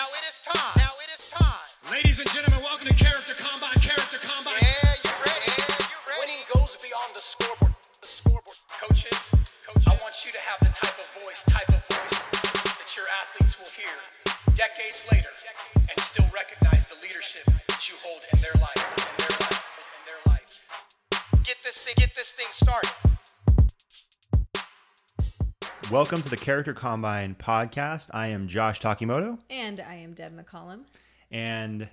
Now it is time. Now it is time. Ladies and gentlemen, welcome to Character Combine. Character Combine. Yeah, you ready? Yeah, you ready? Winning goes beyond the scoreboard. The scoreboard. Coaches, coaches, I want you to have the type of voice, type of voice that your athletes will hear decades later and still recognize the leadership that you hold in their life, in their life, in their life. Get this thing. Get this thing started. Welcome to the Character Combine podcast. I am Josh Takimoto, And I am Deb McCollum. and that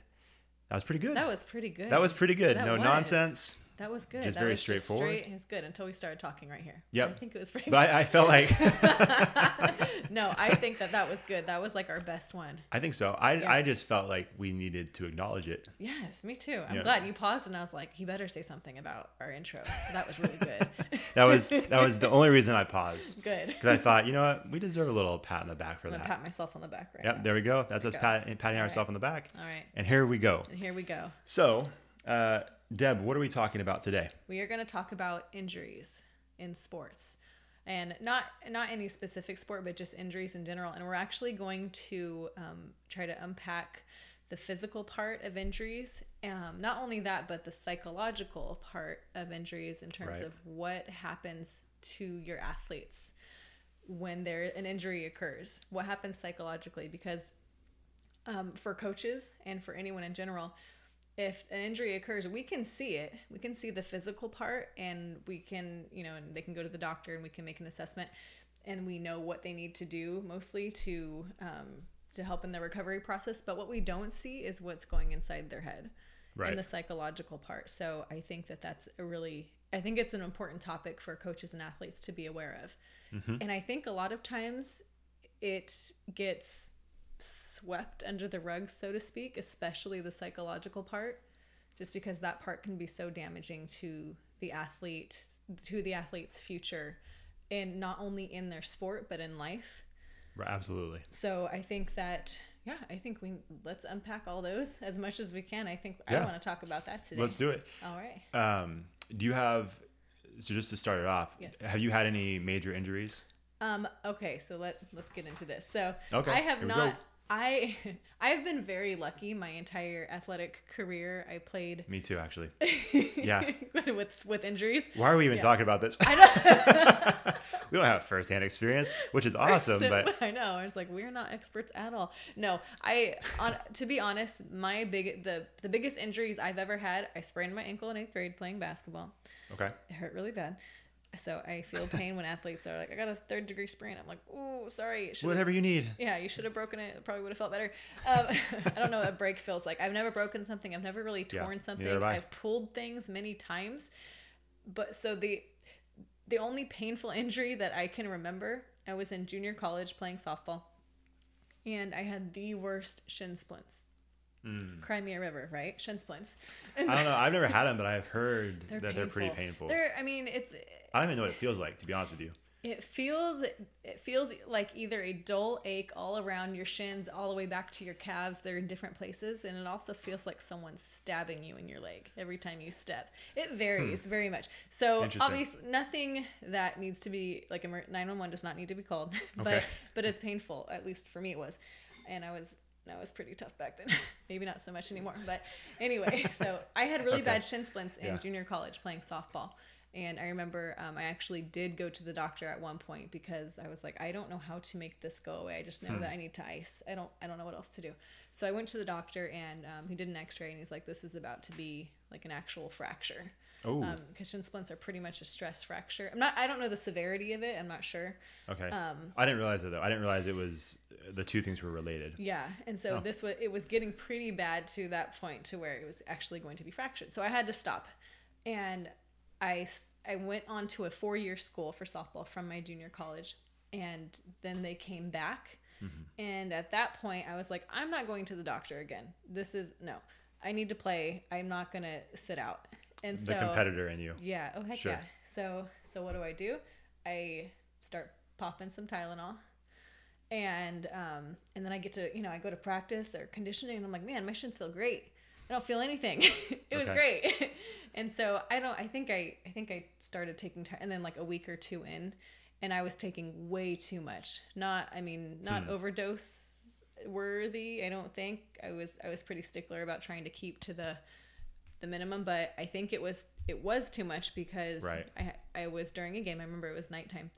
was pretty good. That was pretty good. That was pretty good. That no was. nonsense. That was good. Just that very was straightforward. straight. It was good until we started talking right here. Yep. I think it was pretty. But I, I felt like no, I think that that was good. That was like our best one. I think so. I I just felt like we needed to acknowledge it. Yes, me too. I'm Yeah. glad you paused and I was like, you better say something about our intro. That was really good. That was that was the only reason I paused good. because I thought, you know what, we deserve a little pat on the back for I'm that. pat myself on the back right Yep, now. there we go. That's us go. pat, patting All ourselves right. on the back. All right. And here we go. And here we go. So, uh, Deb, what are we talking about today? we are going to talk about injuries in sports. And not not any specific sport but just injuries in general. And we're actually going to um, try to unpack the physical part of injuries. Um, not only that but the psychological part of injuries in terms Right. of what happens to your athletes when there an injury occurs. What happens psychologically? Because um, for coaches and for anyone in general if an injury occurs we can see it. We can see the physical part and we can you know and they can go to the doctor and we can make an assessment and we know what they need to do mostly to um, to help in the recovery process. But what we don't see is what's going inside their head Right. and the psychological part. So i think that that's a really i think it's an important topic for coaches and athletes to be aware of. And i think a lot of times it gets swept under the rug, so to speak, especially the psychological part, just because that part can be so damaging to the athlete, to the athlete's future, and not only in their sport but in life. Right, absolutely. So I think that, yeah, I think we let's unpack all those as much as we can. I think Yeah. I want to talk about that today. Let's do it. All right. Um, do you have so just to start it off? Yes. Have you had any major injuries? Um, okay, so let let's get into this. So Okay, I have not. I I have been very lucky my entire athletic career. I played Me too, actually. Yeah. with with injuries. Why are we even Yeah. talking about this? I know. we don't have firsthand experience, which is awesome, So, but I know. I was like, we're not experts at all. No, I on to be honest, my big the the biggest injuries I've ever had. I sprained my ankle in eighth grade playing basketball. okay. It hurt really bad. So I feel pain when athletes are like, I got a third degree sprain. I'm like, oh, sorry. Whatever you need. Yeah, you should have broken it. It probably would have felt better. Um, I don't know what a break feels like. I've never broken something. I've never really torn neither something. I've pulled things many times, but so the the only painful injury that I can remember, I was in junior college playing softball, and I had the worst shin splints. Crimea River, right? Shin splints. I don't know. I've never had them, but I've heard they're that they're pretty painful. They're, I mean, it's I don't even know what it feels like, to be honest with you. it feels it feels like either a dull ache all around your shins all the way back to your calves they're in different places and it also feels like someone's stabbing you in your leg every time you step it varies very much so Hmm. Obviously nothing that needs to be like emer- 911 does not need to be called but Okay. but it's painful at least for me it was and i was that was pretty tough back then maybe not so much anymore but anyway so i had really Okay. bad shin splints in Yeah. junior college playing softball and I remember um, I actually did go to the doctor at one point because I was like, I don't know how to make this go away. I just know that I need to ice. I don't, I don't know what else to do. So I went to the doctor and um, he did an X-ray and he's like, this is about to be like an actual fracture. Oh, Because shin splints are pretty much a stress fracture. I'm not, I don't know the severity of it. I'm not sure. okay. um, I didn't realize it though. I didn't realize it was the two things were related. Yeah, and so Oh. this was it was getting pretty bad to that point to where it was actually going to be fractured. So I had to stop, and I I went on to a four year school for softball from my junior college, and then they came back, and at that point I was like, I'm not going to the doctor again. This is no, I need to play. I'm not gonna sit out. And The so competitor in you. yeah. Oh heck Sure. yeah. So so what do I do? I start popping some Tylenol. And um and then I get to, you know, I go to practice or conditioning and I'm like, man, my shins feel great. I don't feel anything. it was great. and so I don't I think I I think I started taking time and then like a week or two in and I was taking way too much. Not I mean, not Hmm. overdose worthy. I don't think I was I was pretty stickler about trying to keep to the the minimum, but I think it was it was too much because Right. I I was during a game. I remember it was nighttime,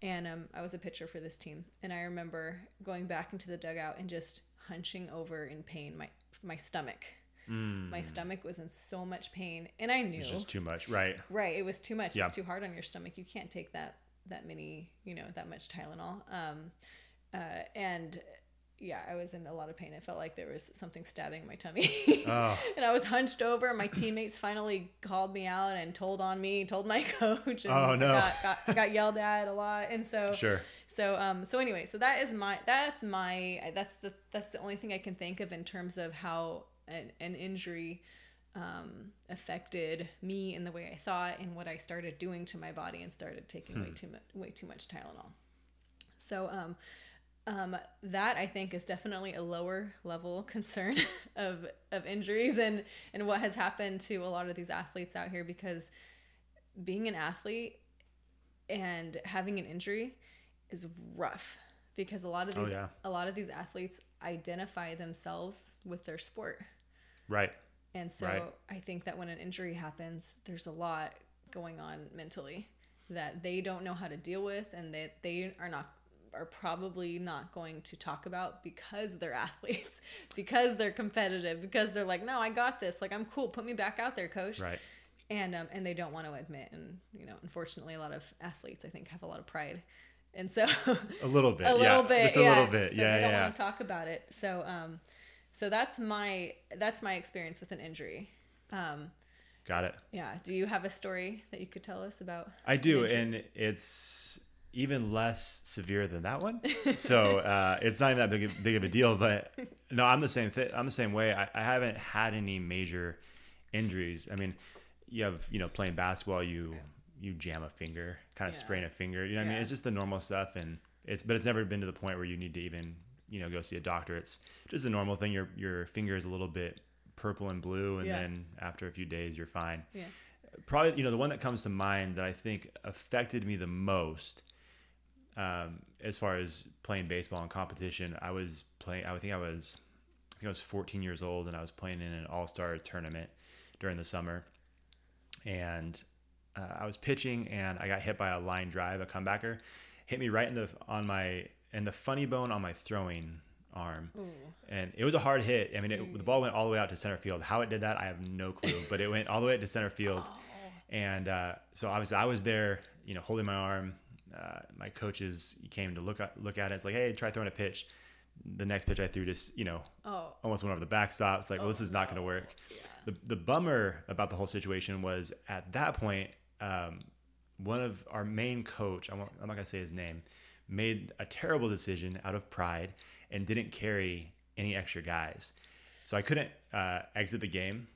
and um, I was a pitcher for this team, and I remember going back into the dugout and just hunching over in pain. My my stomach, my stomach was in so much pain, and I knew It's just too much, right? Right. It was too much. Yeah. It's too hard on your stomach. You can't take that that many, you know, that much Tylenol. Um, uh, and yeah, I was in a lot of pain. It felt like there was something stabbing my tummy. Oh. and I was hunched over. My teammates finally called me out and told on me, told my coach. And Oh, no. Got, got, got yelled at a lot. And so Sure. so um so anyway, so that is my that's my that's the that's the only thing I can think of in terms of how an, an injury um affected me in the way I thought and what I started doing to my body and started taking way too much way too much Tylenol. So um um, that I think is definitely a lower level concern of of injuries and and what has happened to a lot of these athletes out here because being an athlete and having an injury is rough because a lot of Oh, these yeah. a lot of these athletes identify themselves with their sport. Right. And so Right. I think that when an injury happens, there's a lot going on mentally that they don't know how to deal with and that they are not are probably not going to talk about because they're athletes, because they're competitive, because they're like, "No, I got this. Like I'm cool. Put me back out there, coach." Right. And um and they don't want to admit and you know, unfortunately a lot of athletes I think have a lot of pride. And so A little bit. a little yeah. bit Just a yeah. little bit. so yeah. they don't Yeah. want to talk about it so um so that's my that's my experience with an injury um Got it. yeah do you have a story that you could tell us about I do, injury? and it's even less severe than that one. So uh, it's not even that big, big of a deal. But no, I'm the same. Th- I'm the same way. I, I haven't had any major injuries. I mean, you have you know playing basketball, you you jam a finger, kind of Yeah. sprain a finger. You know, what I mean, it's just the normal stuff, and it's but it's never been to the point where you need to even you know go see a doctor. It's just a normal thing. Your your finger is a little bit purple and blue, and Yeah. then after a few days, you're fine yeah probably you know the one that comes to mind that I think affected me the most um, as far as playing baseball and competition. I was playing. I think I was. I think I was 14 years old, and I was playing in an all-star tournament during the summer, and uh, I was pitching, and I got hit by a line drive, a comebacker, hit me right in the on my in the funny bone on my throwing arm, and it was a hard hit. I mean, it, the ball went all the way out to center field. How it did that, I have no clue, but it went all the way out to center field. And uh, so obviously I was there, you know, holding my arm. Uh, my coaches came to look at look at it. It's like, hey, try throwing a pitch. The next pitch I threw just, you know, oh almost went over the backstop. It's like, well, this is not going to work. The, the bummer about the whole situation was at that point, um, one of our main coach, I won't, I'm not going to say his name, made a terrible decision out of pride and didn't carry any extra guys. So I couldn't uh, exit the game,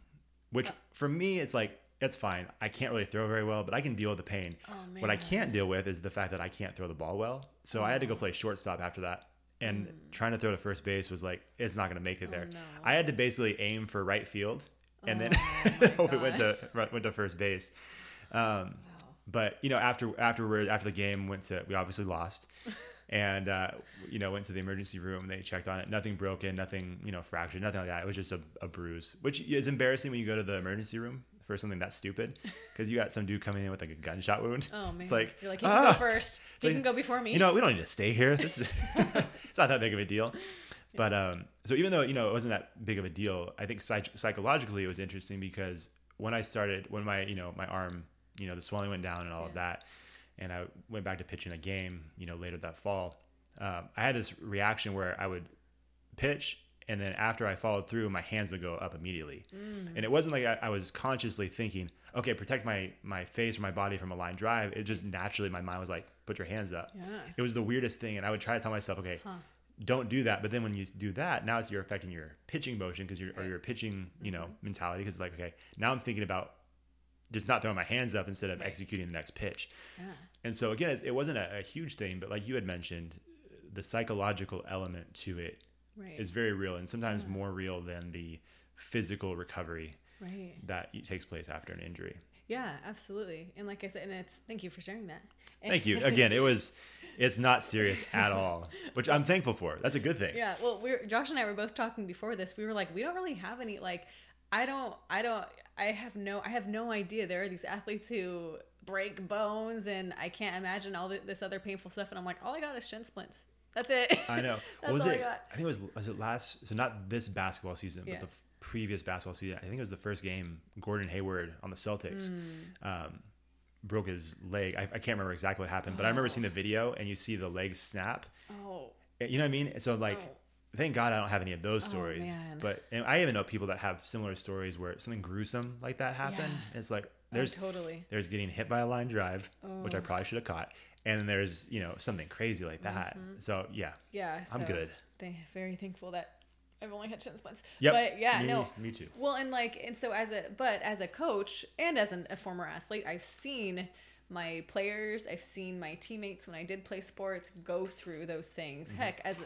which for me, it's like, it's fine. I can't really throw very well, but I can deal with the pain. what I can't deal with is the fact that I can't throw the ball well. So I had to go play shortstop after that. And trying to throw to first base was like, it's not going to make it there. no. I had to basically aim for right field and then my hope it went to went to first base. Um, But you know, after afterward, after the game, went to we obviously lost, and uh, you know went to the emergency room. and They checked on it. Nothing broken, nothing you know fractured, nothing like that. It was just a, a bruise, which is embarrassing when you go to the emergency room for something that stupid because you got some dude coming in with like a gunshot wound. oh man It's like you're like he can "Ah." go first he like, can go before me You know, we don't need to stay here. This is it's not that big of a deal. But um, so even though you know it wasn't that big of a deal, I think psych- psychologically it was interesting because when I started, when my you know my arm, you know the swelling went down and all of that, and I went back to pitching a game, you know later that fall, um, I had this reaction where I would pitch and then after I followed through, my hands would go up immediately, and it wasn't like I, I was consciously thinking, okay, protect my my face or my body from a line drive. It just naturally my mind was like, put your hands up. Yeah. It was the weirdest thing, and I would try to tell myself, okay, don't do that. But then when you do that, now it's you're affecting your pitching motion because you're or your pitching, you know, mentality. Because like, okay, now I'm thinking about just not throwing my hands up instead of executing the next pitch. yeah And so again, it wasn't a, a huge thing, but like you had mentioned, the psychological element to it right is very real, and sometimes more real than the physical recovery right that takes place after an injury. Yeah, absolutely. And like I said, and it's thank you for sharing that. And- Thank you. Again, it was it's not serious at all, which I'm thankful for. That's a good thing. Yeah, well, we are Josh and I were both talking before this. We were like, we don't really have any like, I don't, I don't, I have no, I have no idea. There are these athletes who break bones, and I can't imagine all th- this other painful stuff. And I'm like, all I got is shin splints. That's it. I know. What was it? I got. think it was was it last so not this basketball season, Yeah. but the f- previous basketball season. I think it was the first game Gordon Hayward on the Celtics. Hmm. Um, broke his leg. I, I can't remember exactly what happened, but I remember seeing the video and you see the leg snap. Oh, You know what I mean? So like, Oh. Thank God I don't have any of those stories. man. But and I even know people that have similar stories where something gruesome like that happened. Yeah. And it's like oh, there's totally. there's getting hit by a line drive, which I Oh. probably should have caught, and then there's you know something crazy like that. So yeah, Yeah, I'm so good. They very thankful that I've only had shin splints. Yep. But yeah, Me- no. me too. Well, and like, and so as a, but as a coach and as an, a former athlete, I've seen my players, I've seen my teammates when I did play sports go through those things. Mm-hmm. Heck, as a,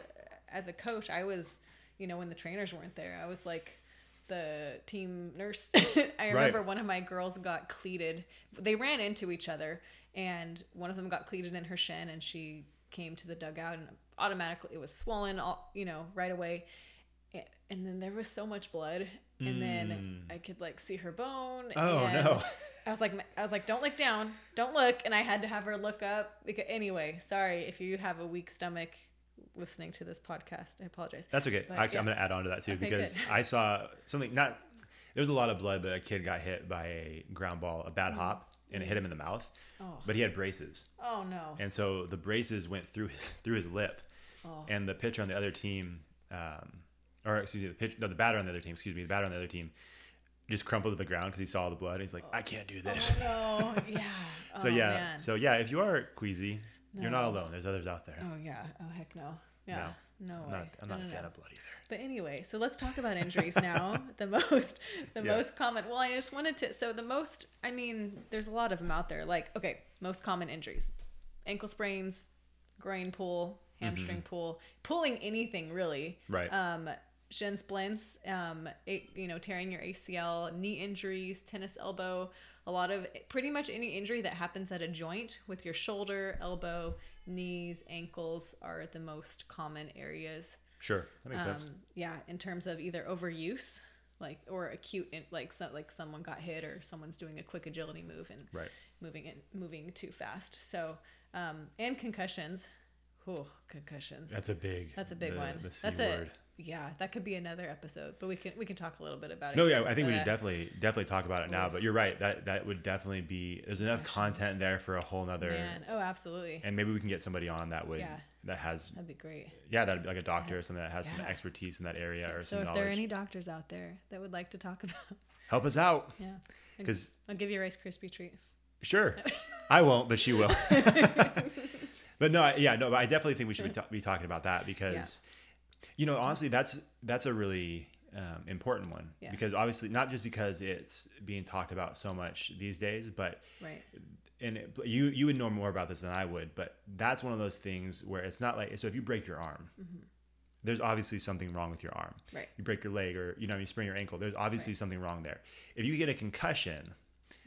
as a coach, I was, you know, when the trainers weren't there, I was like the team nurse. I remember one of my girls got cleated. They ran into each other, and one of them got cleated in her shin, and she came to the dugout, and automatically it was swollen, all you know, right away. And then there was so much blood, and then I could like see her bone. Mm. Oh, and no. I was like, I was like, don't look down, don't look, and I had to have her look up. Because anyway, sorry if you have a weak stomach listening to this podcast. I apologize. That's okay. But, Actually, I'm going to add on to that too Okay, because good. I saw something not. There was a lot of blood, but a kid got hit by a ground ball, a bad hop, and it hit him in the mouth. Mm. Oh. But he had braces, Oh no. and so the braces went through his, through his lip, Oh. and the pitcher on the other team, um, or excuse me, the pitch, no, the batter on the other team, excuse me, the batter on the other team, just crumpled to the ground because he saw the blood. And he's like, I can't do this. Oh no. Yeah. so Oh, yeah, man. so yeah, if you are queasy, you're not alone. There's others out there. Oh yeah. Oh heck no. Yeah. No, I'm way. not, I'm not no, a fan no. of blood either. But anyway, so let's talk about injuries now. the most, the Yeah. most common. Well, I just wanted to. So the most. I mean, there's a lot of them out there. Like, okay, most common injuries: ankle sprains, groin pull, hamstring pull, pulling anything really. Mm-hmm. Right. Um, shin splints. Um, it, you know, tearing your ACL, knee injuries, tennis elbow. A lot of pretty much any injury that happens at a joint with your shoulder, elbow, knees, ankles are the most common areas Sure, that makes sense. um, yeah in terms of either overuse like or acute like so, like someone got hit or someone's doing a quick agility move and Right. moving it moving too fast so um and concussions oh concussions That's a big. that's a big the- one The C that's word. Yeah that could be another episode but we can we can talk a little bit about it No, yeah, I think we should uh, definitely definitely talk about it now. But you're right. That that would definitely be. There's enough content there for a whole nother. man oh absolutely And maybe we can get somebody on that would Yeah. that has that'd be great yeah that'd be like a doctor or something that has some expertise in that area or so some So if knowledge. there are any doctors out there that would like to talk about Help us out yeah because i'll give you a rice crispy treat sure, I won't, but she will. but no, I- yeah, no, but I definitely think we should be, ta- be talking about that because, you know, honestly, that's that's a really um, important one Yeah. because obviously not just because it's being talked about so much these days, but right and it, you you would know more about this than I would, but that's one of those things where it's not like so if you break your arm, there's obviously something wrong with your arm. Mm-hmm. Right. You break your leg or you know you sprain your ankle. There's obviously something wrong there. If you get a concussion,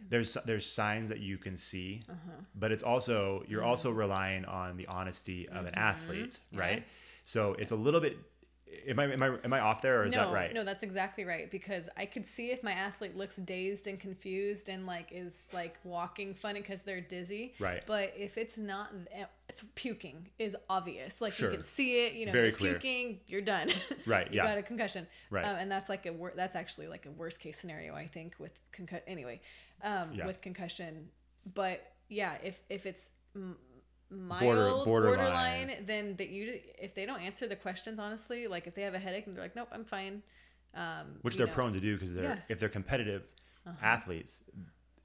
there's there's signs that you can see, Uh-huh. but it's also you're also Mm-hmm. relying on the honesty of an athlete, right? So it's a little bit. Am I am I am I off there or is no, that right? No, that's exactly right. Because I could see if my athlete looks dazed and confused and like is like walking funny because they're dizzy. Right. But if it's not eh, puking is obvious. Like Sure. you can see it. You know, Very you're clear. puking, you're done. Right, you yeah. got a concussion. Right. Um, and that's like a wor- that's actually like a worst case scenario I think with concussion. Anyway, um, Yeah. with concussion. But yeah, if if it's m- mild Border- borderline. borderline then that you if they don't answer the questions honestly like if they have a headache and they're like nope i'm fine um Which they're know, prone to do because they're Yeah. Uh-huh. if they're competitive athletes.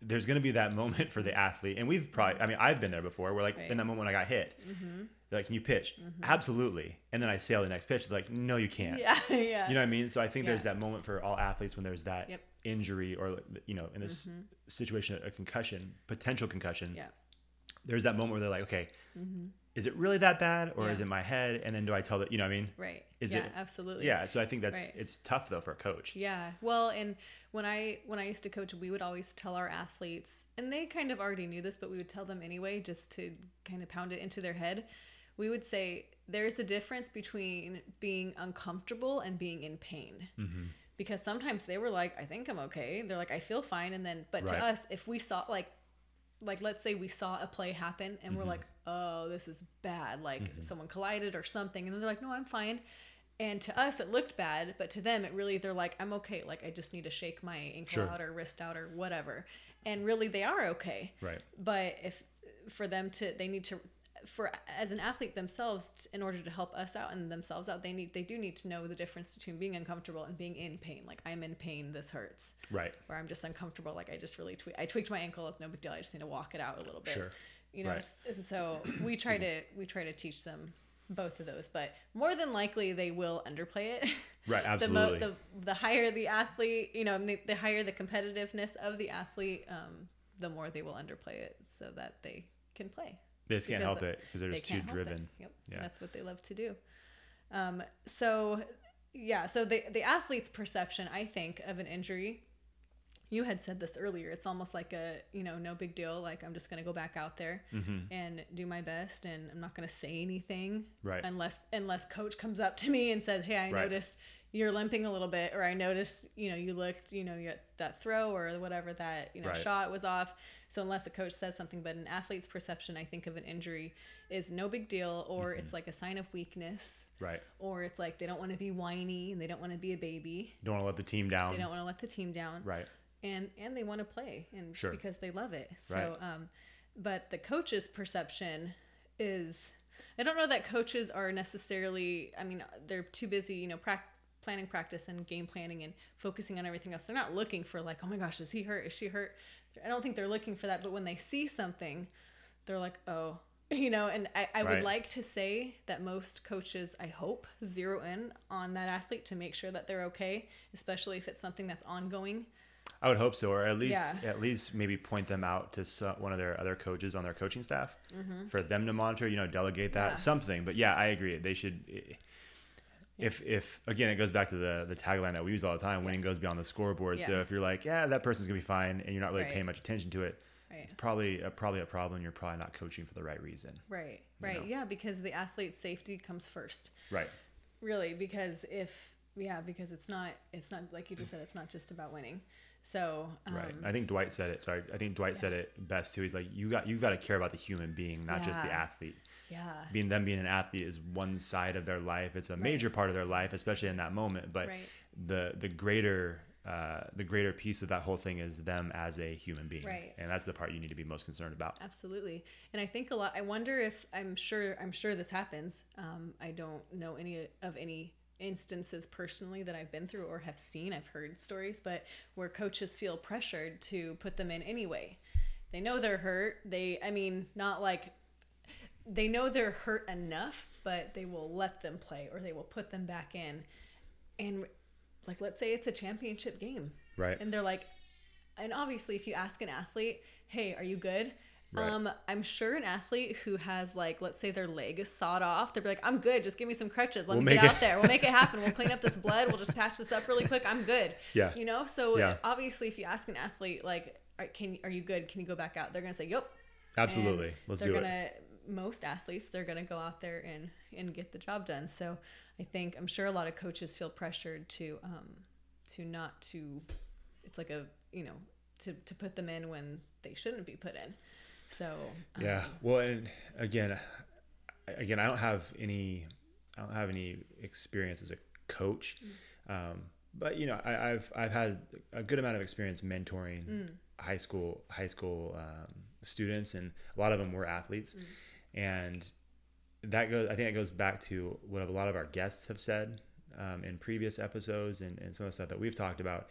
There's going to be that moment for the athlete, and we've probably. I mean, I've been there before. Where like Right. Mm-hmm. in that moment when I got hit, they're like, "Can you pitch?" Absolutely. And then I sail the next pitch. They're like, "No, you can't." yeah yeah You know what I mean? So I think there's that moment for all athletes when there's that Yep. injury or you know in this situation a concussion, potential concussion. Mm-hmm. yeah There's that moment where they're like, okay, is it really that bad or is it my head? And then do I tell that, you know what I mean? Right. Is yeah, it- absolutely. Yeah. So I think that's, Right. it's tough though for a coach. Yeah. Well, and when I when I used to coach, we would always tell our athletes, and they kind of already knew this, but we would tell them anyway, just to kind of pound it into their head. We would say there's a difference between being uncomfortable and being in pain. Mm-hmm. Because sometimes they were like, I think I'm okay. They're like, I feel fine. And then, but Right. to us, if we saw like, like let's say we saw a play happen and we're Mm-hmm. like, oh, this is bad. Like someone collided or something. And then they're like, no, I'm fine. And to us, it looked bad, but to them, it really, they're like, I'm okay. Like, I just need to shake my ankle Sure. out or wrist out or whatever. And really, they are okay. Right. But if for them to, they need to, for as an athlete themselves, in order to help us out and themselves out, they need, they do need to know the difference between being uncomfortable and being in pain. Like, I'm in pain, this hurts. Right. Or I'm just uncomfortable. Like, I just really tweak, I tweaked my ankle, it's no big deal. I just need to walk it out a little bit. Sure. You know, Right. and so we try to, we try to teach them both of those, but more than likely they will underplay it. Right. the, mo- Absolutely. the the higher the athlete, you know, the, the higher the competitiveness of the athlete, um, the more they will underplay it so that they can play. They just can't help it because they're They just too driven. Yep, Yeah. that's what they love to do. Um, so yeah, so the the athlete's perception, I think, of an injury. You had said this earlier. It's almost like a you know no big deal. Like I'm just gonna go back out there and do my best, and I'm not gonna say anything Right. unless unless coach comes up to me and says, "Hey, I Right. noticed you're limping a little bit," or I noticed you know you looked you know you that throw or whatever that you know Right. shot was off. So unless a coach says something, but an athlete's perception, I think of an injury is no big deal, or Mm-hmm. it's like a sign of weakness, Right. or it's like they don't want to be whiny and they don't want to be a baby. Don't want to let the team down. They don't want to let the team down Right. and and they want to play and Sure. because they love it so Right. um but the coach's perception is i don't know that coaches are necessarily i mean they're too busy you know prac- planning practice and game planning and focusing on everything else they're not looking for like oh my gosh is he hurt is she hurt i don't think they're looking for that but when they see something they're like oh you know and i, I would like to say that most coaches i hope zero in on that athlete to make sure that they're okay especially if it's something that's ongoing I would hope so, or at least Yeah. at least maybe point them out to some, one of their other coaches on their coaching staff Mm-hmm. for them to monitor. You know, delegate that Yeah. something. But yeah, I agree. They should. If if again, it goes back to the the tagline that we use all the time: "Winning goes beyond the scoreboard." So if you're like, yeah, that person's gonna be fine, and you're not really Right. paying much attention to it, Right. it's probably a, probably a problem. You're probably not coaching for the right reason. Right, right. know? Yeah, because the athlete's safety comes first. Right. Really, because if yeah, because it's not it's not like you just said it's not just about winning. So, um, Right. I think Dwight said it. Sorry, I think Dwight said it best too. He's like, you got you've got to care about the human being, not just the athlete. Yeah. being them being an athlete is one side of their life. It's a major part of their life, especially in that moment. But Right. the the greater uh, the greater piece of that whole thing is them as a human being, Right. and that's the part you need to be most concerned about. Absolutely. And I think a lot I wonder if I'm sure I'm sure this happens. Um, I don't know any of any instances personally that I've been through or have seen. I've heard stories, but where coaches feel pressured to put them in anyway. They know they're hurt. They I mean, not like they know they're hurt enough, but they will let them play or they will put them back in. And like let's say it's a championship game. Right. And they're like and obviously if you ask an athlete, "Hey, are you good?" Right. Um, I'm sure an athlete who has like, let's say their leg is sawed off, they'll be like, "I'm good. Just give me some crutches. Let We'll me get make out it- there. We'll make it happen. We'll clean up this blood. We'll just patch this up really quick. I'm good." Yeah. You know. So Yeah. obviously, if you ask an athlete like, are, "Can are you good? Can you go back out?" They're gonna say, "Yep." Absolutely. And Let's do gonna, it. Most athletes, they're gonna go out there and and get the job done. So I think I'm sure a lot of coaches feel pressured to um to not to. It's like a you know to to put them in when they shouldn't be put in. So um, Yeah. Well, and again, again, I don't have any, I don't have any experience as a coach, um, but you know, I, I've I've had a good amount of experience mentoring high school high school um, students, and a lot of them were athletes, and that goes. I think that goes back to what a lot of our guests have said um, in previous episodes, and, and some of the stuff that we've talked about.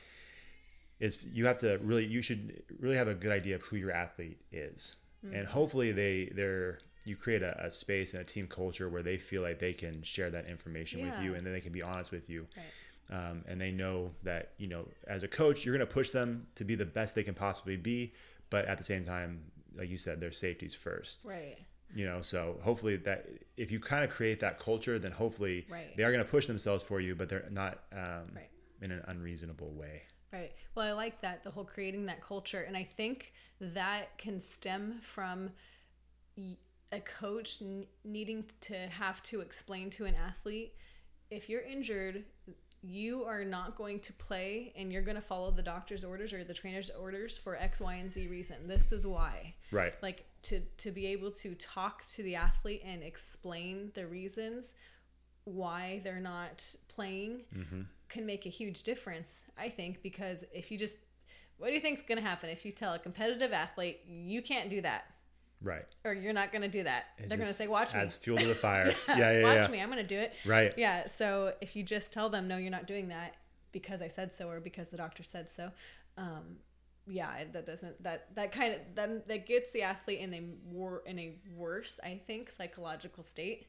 Is you have to really you should really have a good idea of who your athlete is and hopefully they they're you create a, a space and a team culture where they feel like they can share that information with you and then they can be honest with you Right. um, and they know that you know as a coach you're going to push them to be the best they can possibly be but at the same time like you said their safety's first right. You know so hopefully that if you kind of create that culture then hopefully Right. they are going to push themselves for you but they're not um, Right. in an unreasonable way Right. Well, I like that the whole creating that culture, and I think that can stem from a coach needing to have to explain to an athlete if you're injured, you are not going to play, and you're going to follow the doctor's orders or the trainer's orders for X, Y, and Z reason. This is why. right Like to to be able to talk to the athlete and explain the reasons why they're not playing mm-hmm. can make a huge difference, I think, because if you just what do you think's going to happen if you tell a competitive athlete you can't do that right or you're not going to do that? It They're going to say watch me. adds fuel to the fire yeah yeah yeah, watch yeah me, I'm going to do it. right Yeah, so if you just tell them no you're not doing that because I said so or because the doctor said so, um yeah, that doesn't that that kind of that, that gets the athlete in a wor- in a worse, I think, psychological state.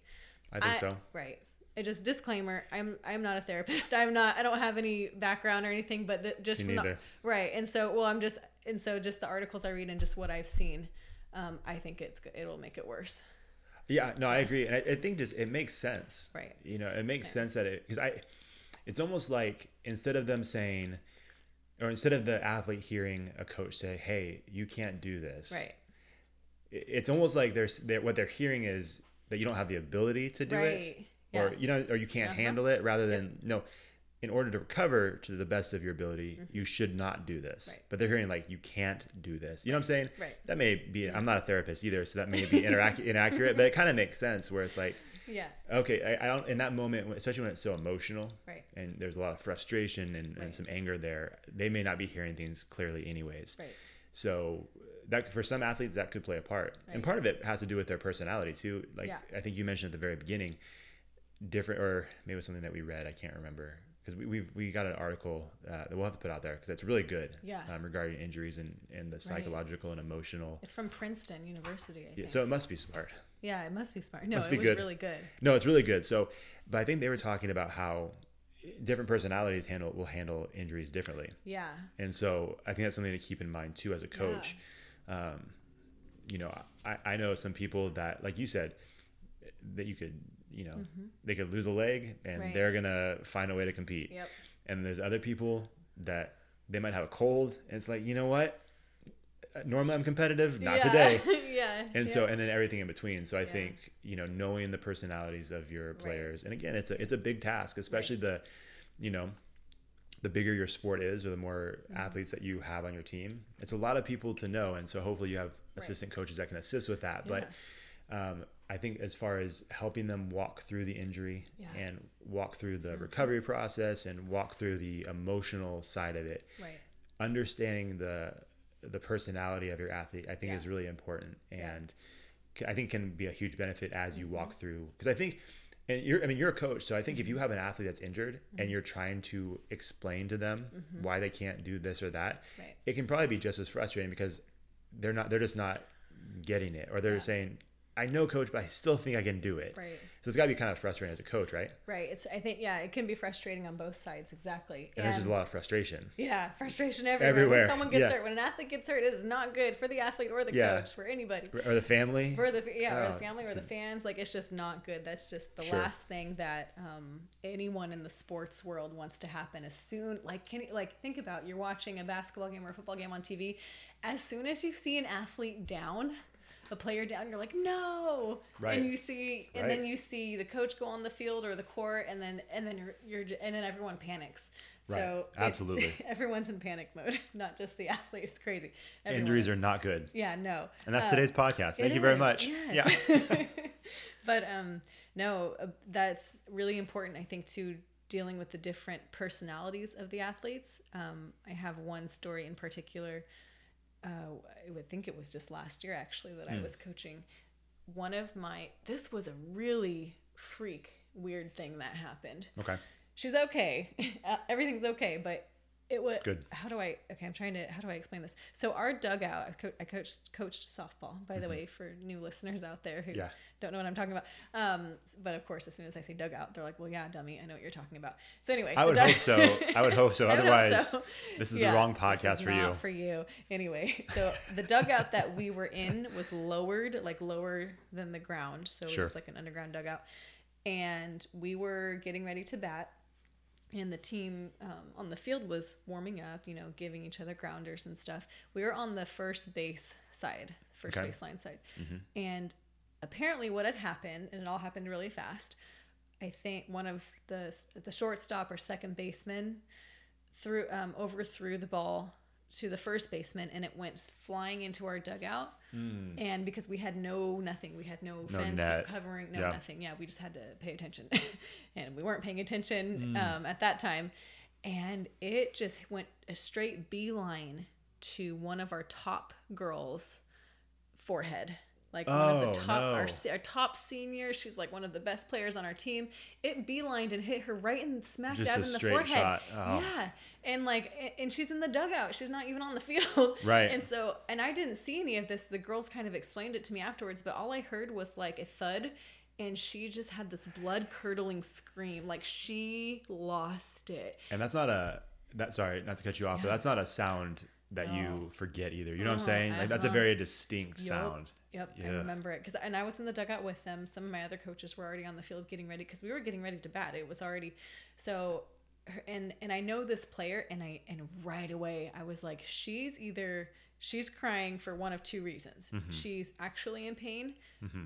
i think so Right. It just disclaimer. I'm I'm not a therapist. I'm not. I don't have any background or anything. But the, just from the, right. And so well, I'm just and so just the articles I read and just what I've seen, um, I think it's it'll make it worse. Yeah, no, I agree, and I, I think just it makes sense. Right. You know, it makes sense that it because I, it's almost like instead of them saying, or instead of the athlete hearing a coach say, "Hey, you can't do this," Right. it- It's almost like there's they're, what they're hearing is that you don't have the ability to do it, Right. or you know, or you can't Uh-huh. handle it, rather than no. In order to recover to the best of your ability, you should not do this. Mm-hmm. Right. But they're hearing like you can't do this. You know what I'm saying? Right. That may be. I'm not a therapist either, so that may be interac- inaccurate. But it kind of makes sense where it's like, Yeah. okay, I, I don't. In that moment, especially when it's so emotional, Right. and there's a lot of frustration and, and some anger there, they may not be hearing things clearly, anyways. Right. So that for some athletes that could play a part, and part of it has to do with their personality too. Like Yeah. I think you mentioned at the very beginning, different or maybe it was something that we read. I can't remember because we we we got an article uh, that we'll have to put out there because it's really good. Yeah. Um, regarding injuries and and the psychological and emotional. It's from Princeton University. I Yeah, so it must be smart. yeah, it must be smart. No, Must it was good. really good. No, it's really good. So, but I think they were talking about how different personalities handle will handle injuries differently. Yeah. And so I think that's something to keep in mind too as a coach. Um, you know, I, I know some people that, like you said, that you could, you know, they could lose a leg and Mm-hmm. Right. they're gonna find a way to compete. Yep. And there's other people that they might have a cold and it's like, you know what? Normally I'm competitive, not yeah. today. yeah. And yeah. so, and then everything in between. So I Yeah. think you know, knowing the personalities of your players, and again, it's a it's a big task, especially the, you know, the bigger your sport is, or the more Mm-hmm. athletes that you have on your team. It's a lot of people to know, and so hopefully you have assistant coaches that can assist with that. But um, I think as far as helping them walk through the injury Yeah. Mm-hmm. and walk through the recovery process and walk through the emotional side of it, right. understanding the the personality of your athlete i think Yeah. is really important Yeah. Mm-hmm. and c- i think can be a huge benefit as you walk through because i think and you're i mean you're a coach so i think Mm-hmm. if you have an athlete that's injured and you're trying to explain to them why they can't do this or that Mm-hmm. Right. it can probably be just as frustrating because they're not they're just not getting it or they're Yeah. saying i know coach but i still think i can do it Right. so it's got to be kind of frustrating as a coach right Right. It's. I think. Yeah. It can be frustrating on both sides. Exactly. and there's just a lot of frustration Yeah, frustration everywhere. Everywhere, When someone gets yeah. hurt, when an athlete gets hurt, it is not good for the athlete or the Yeah. coach, for anybody. or the family For the yeah, or Oh, the family or the fans, like it's just not good. That's just the Sure. last thing that um, anyone in the sports world wants to happen. As soon like can you, like think about you're watching a basketball game or a football game on TV. As soon as you see an athlete down, a player down, you're like no, Right. and you see, and then you see the coach go on the field or the court, and then and then you're you're and then everyone panics. Right. So Absolutely. everyone's in panic mode, not just the athlete. It's crazy. Everyone injuries are not good yeah no, and that's Uh, today's podcast thank you very is, much yes. yeah but um, no, uh, that's really important. I think to dealing with the different personalities of the athletes. Um, I have one story in particular. Uh, I would think it was just last year actually that Hmm. I was coaching. One of my this was a really freak weird thing that happened okay she's okay. Uh, Everything's okay, but it was Good. How do I? Okay, I'm trying to. How do I explain this? So our dugout. I, co- I coached coached softball. By the way, for new listeners out there who Mm-hmm. Yeah. don't know what I'm talking about. Um, but of course, as soon as I say dugout, they're like, "Well, yeah, dummy, I know what you're talking about." So anyway, I would dug- hope so. I would hope so. Otherwise, so. this is Yeah, the wrong podcast for you. For you, anyway. So the dugout that we were in was lowered, like lower than the ground. So Sure. it was like an underground dugout, and we were getting ready to bat. And the team um, on the field was warming up, you know, giving each other grounders and stuff. We were on the first base side, first Okay. baseline side. And apparently, what had happened, and it all happened really fast, I think one of the the shortstop or second baseman threw um, overthrew the ball to the first baseman and it went flying into our dugout. And because we had no nothing, we had no. No fence, net. no covering, no Yeah. nothing. Yeah, we just had to pay attention, and we weren't paying attention Hmm. um, at that time. And it just went a straight beeline to one of our top girls' forehead. Like one of Oh, the top, our, no. se- our top senior. She's like one of the best players on our team. It beelined and hit her right in smack Just dab in the forehead. shot. Oh. Yeah, and like, and she's in the dugout. She's not even on the field. Right. And so, and I didn't see any of this. The girls kind of explained it to me afterwards, but all I heard was like a thud, and she just had this blood curdling scream. Like she lost it. And that's not a that. Sorry, not to cut you off, but that's not a sound that you forget either. You know what I'm Uh-huh, saying? Like that's a uh-huh. very distinct Yup. sound. Yep, I remember it because and I was in the dugout with them. Some of my other coaches were already on the field getting ready because we were getting ready to bat. It was already so, and and I know this player, and I and right away I was like, she's either she's crying for one of two reasons. Mm-hmm. She's actually in pain,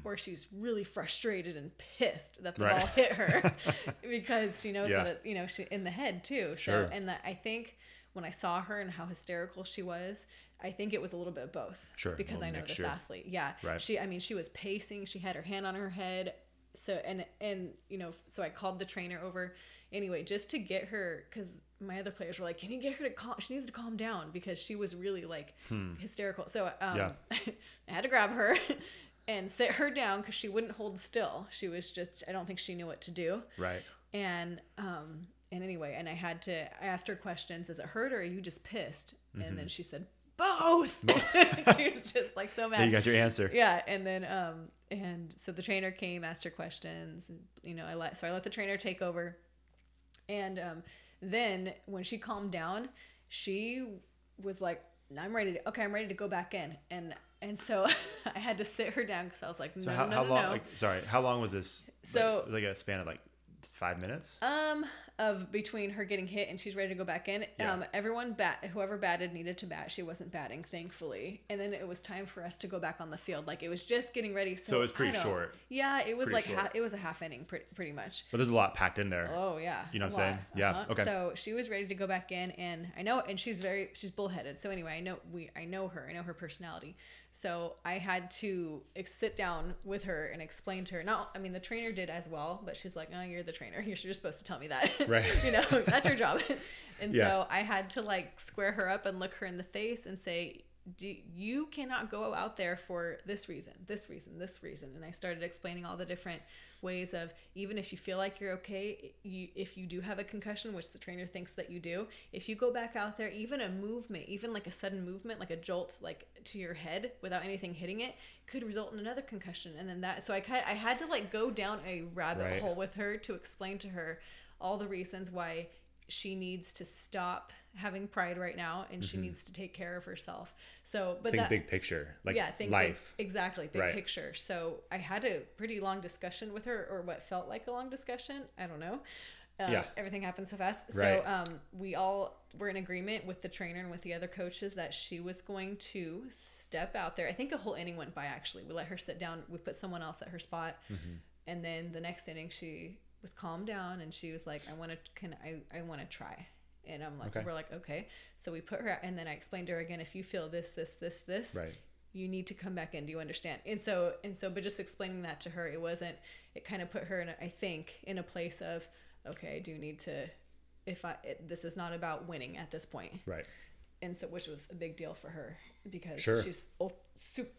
or she's really frustrated and pissed that the Right. ball hit her because she knows Yeah. that it, you know she in the head too. Sure. So and that I think. When I saw her and how hysterical she was, I think it was a little bit of both. Sure, Because little I know this mixture. athlete. Yeah. Right. She I mean she was pacing, she had her hand on her head. So and and you know, so I called the trainer over anyway just to get her cuz my other players were like, "Can you get her to calm? She needs to calm down because she was really like hysterical." So um Yeah. I had to grab her and sit her down cuz she wouldn't hold still. She was just I don't think she knew what to do Right. and um and anyway and i had to i asked her questions is it hurt or are you just pissed and Mm-hmm. then she said both she was just like so There mad you got your answer. yeah and then um and so the trainer came asked her questions and you know i let so i let the trainer take over and um then when she calmed down she was like i'm ready to okay i'm ready to go back in and and so i had to sit her down because i was like no So how, no, how no, long? no. Like, sorry, how long was this? So- like, like a span of like five minutes. Um, of between her getting hit and she's ready to go back in. Yeah. Um, everyone bat whoever batted needed to bat. She wasn't batting, thankfully. And then it was time for us to go back on the field. Like it was just getting ready. So, So it was pretty short. Yeah, it was Pretty like ha- it was a half inning, pretty, pretty much. But there's a lot packed in there. Oh yeah, You know what I'm saying? lot. Yeah, okay. So she was ready to go back in, and I know, and she's very she's bullheaded. So anyway, I know we I know her. I know her personality. So I had to sit down with her and explain to her. Not, I mean, the trainer did as well, but she's like, "Oh, you're the trainer. You're just supposed to tell me that. Right. you know, that's your job." and Yeah. so I had to like square her up and look her in the face and say. Do, you cannot go out there for this reason, this reason, this reason. And I started explaining all the different ways of even if you feel like you're okay, you, if you do have a concussion, which the trainer thinks that you do, if you go back out there, even a movement, even like a sudden movement, like a jolt, like to your head without anything hitting it, could result in another concussion. And then that, so I kind, I had to like go down a rabbit Right. hole with her to explain to her all the reasons why she needs to stop having pride right now and she needs to take care of herself. So, but Mm-hmm. Think that, big picture, like yeah, think life. Big, exactly, big Right. picture. So I had a pretty long discussion with her, or what felt like a long discussion. I don't know. Uh, Yeah. Everything happened so fast. Right. So um, we all were in agreement with the trainer and with the other coaches that she was going to step out there. I think a whole inning went by. Actually, we let her sit down. We put someone else at her spot, Mm-hmm. and then the next inning she was calmed down and she was like, "I want to. Can I? I want to try." And I'm like, Okay. we're like, okay. So we put her, and then I explained to her again, if you feel this, this, this, this, Right. you need to come back in. Do you understand? And so, and so, but just explaining that to her, it wasn't, it kind of put her in, a, I think, in a place of, okay, I do need to, if I, it, this is not about winning at this point. Right. And so, which was a big deal for her because Sure. she's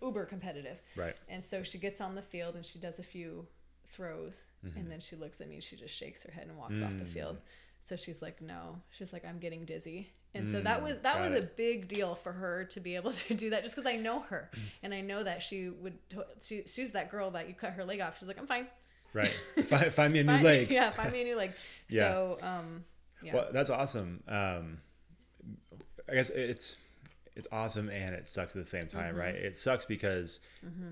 uber competitive. Right. And so she gets on the field and she does a few throws Mm-hmm. and then she looks at me and she just shakes her head and walks off Mm. the field. So she's like, no. She's like, I'm getting dizzy. And so that was that was a big deal for her to be able to do that, just because I know her and I know that she would. She, she's that girl that you cut her leg off. She's like, I'm fine. Right. find, find me a new Find- leg. Yeah, find me a new leg. Yeah. So, um, yeah. Well, that's awesome. Um, I guess it's it's awesome and it sucks at the same time, right? It sucks because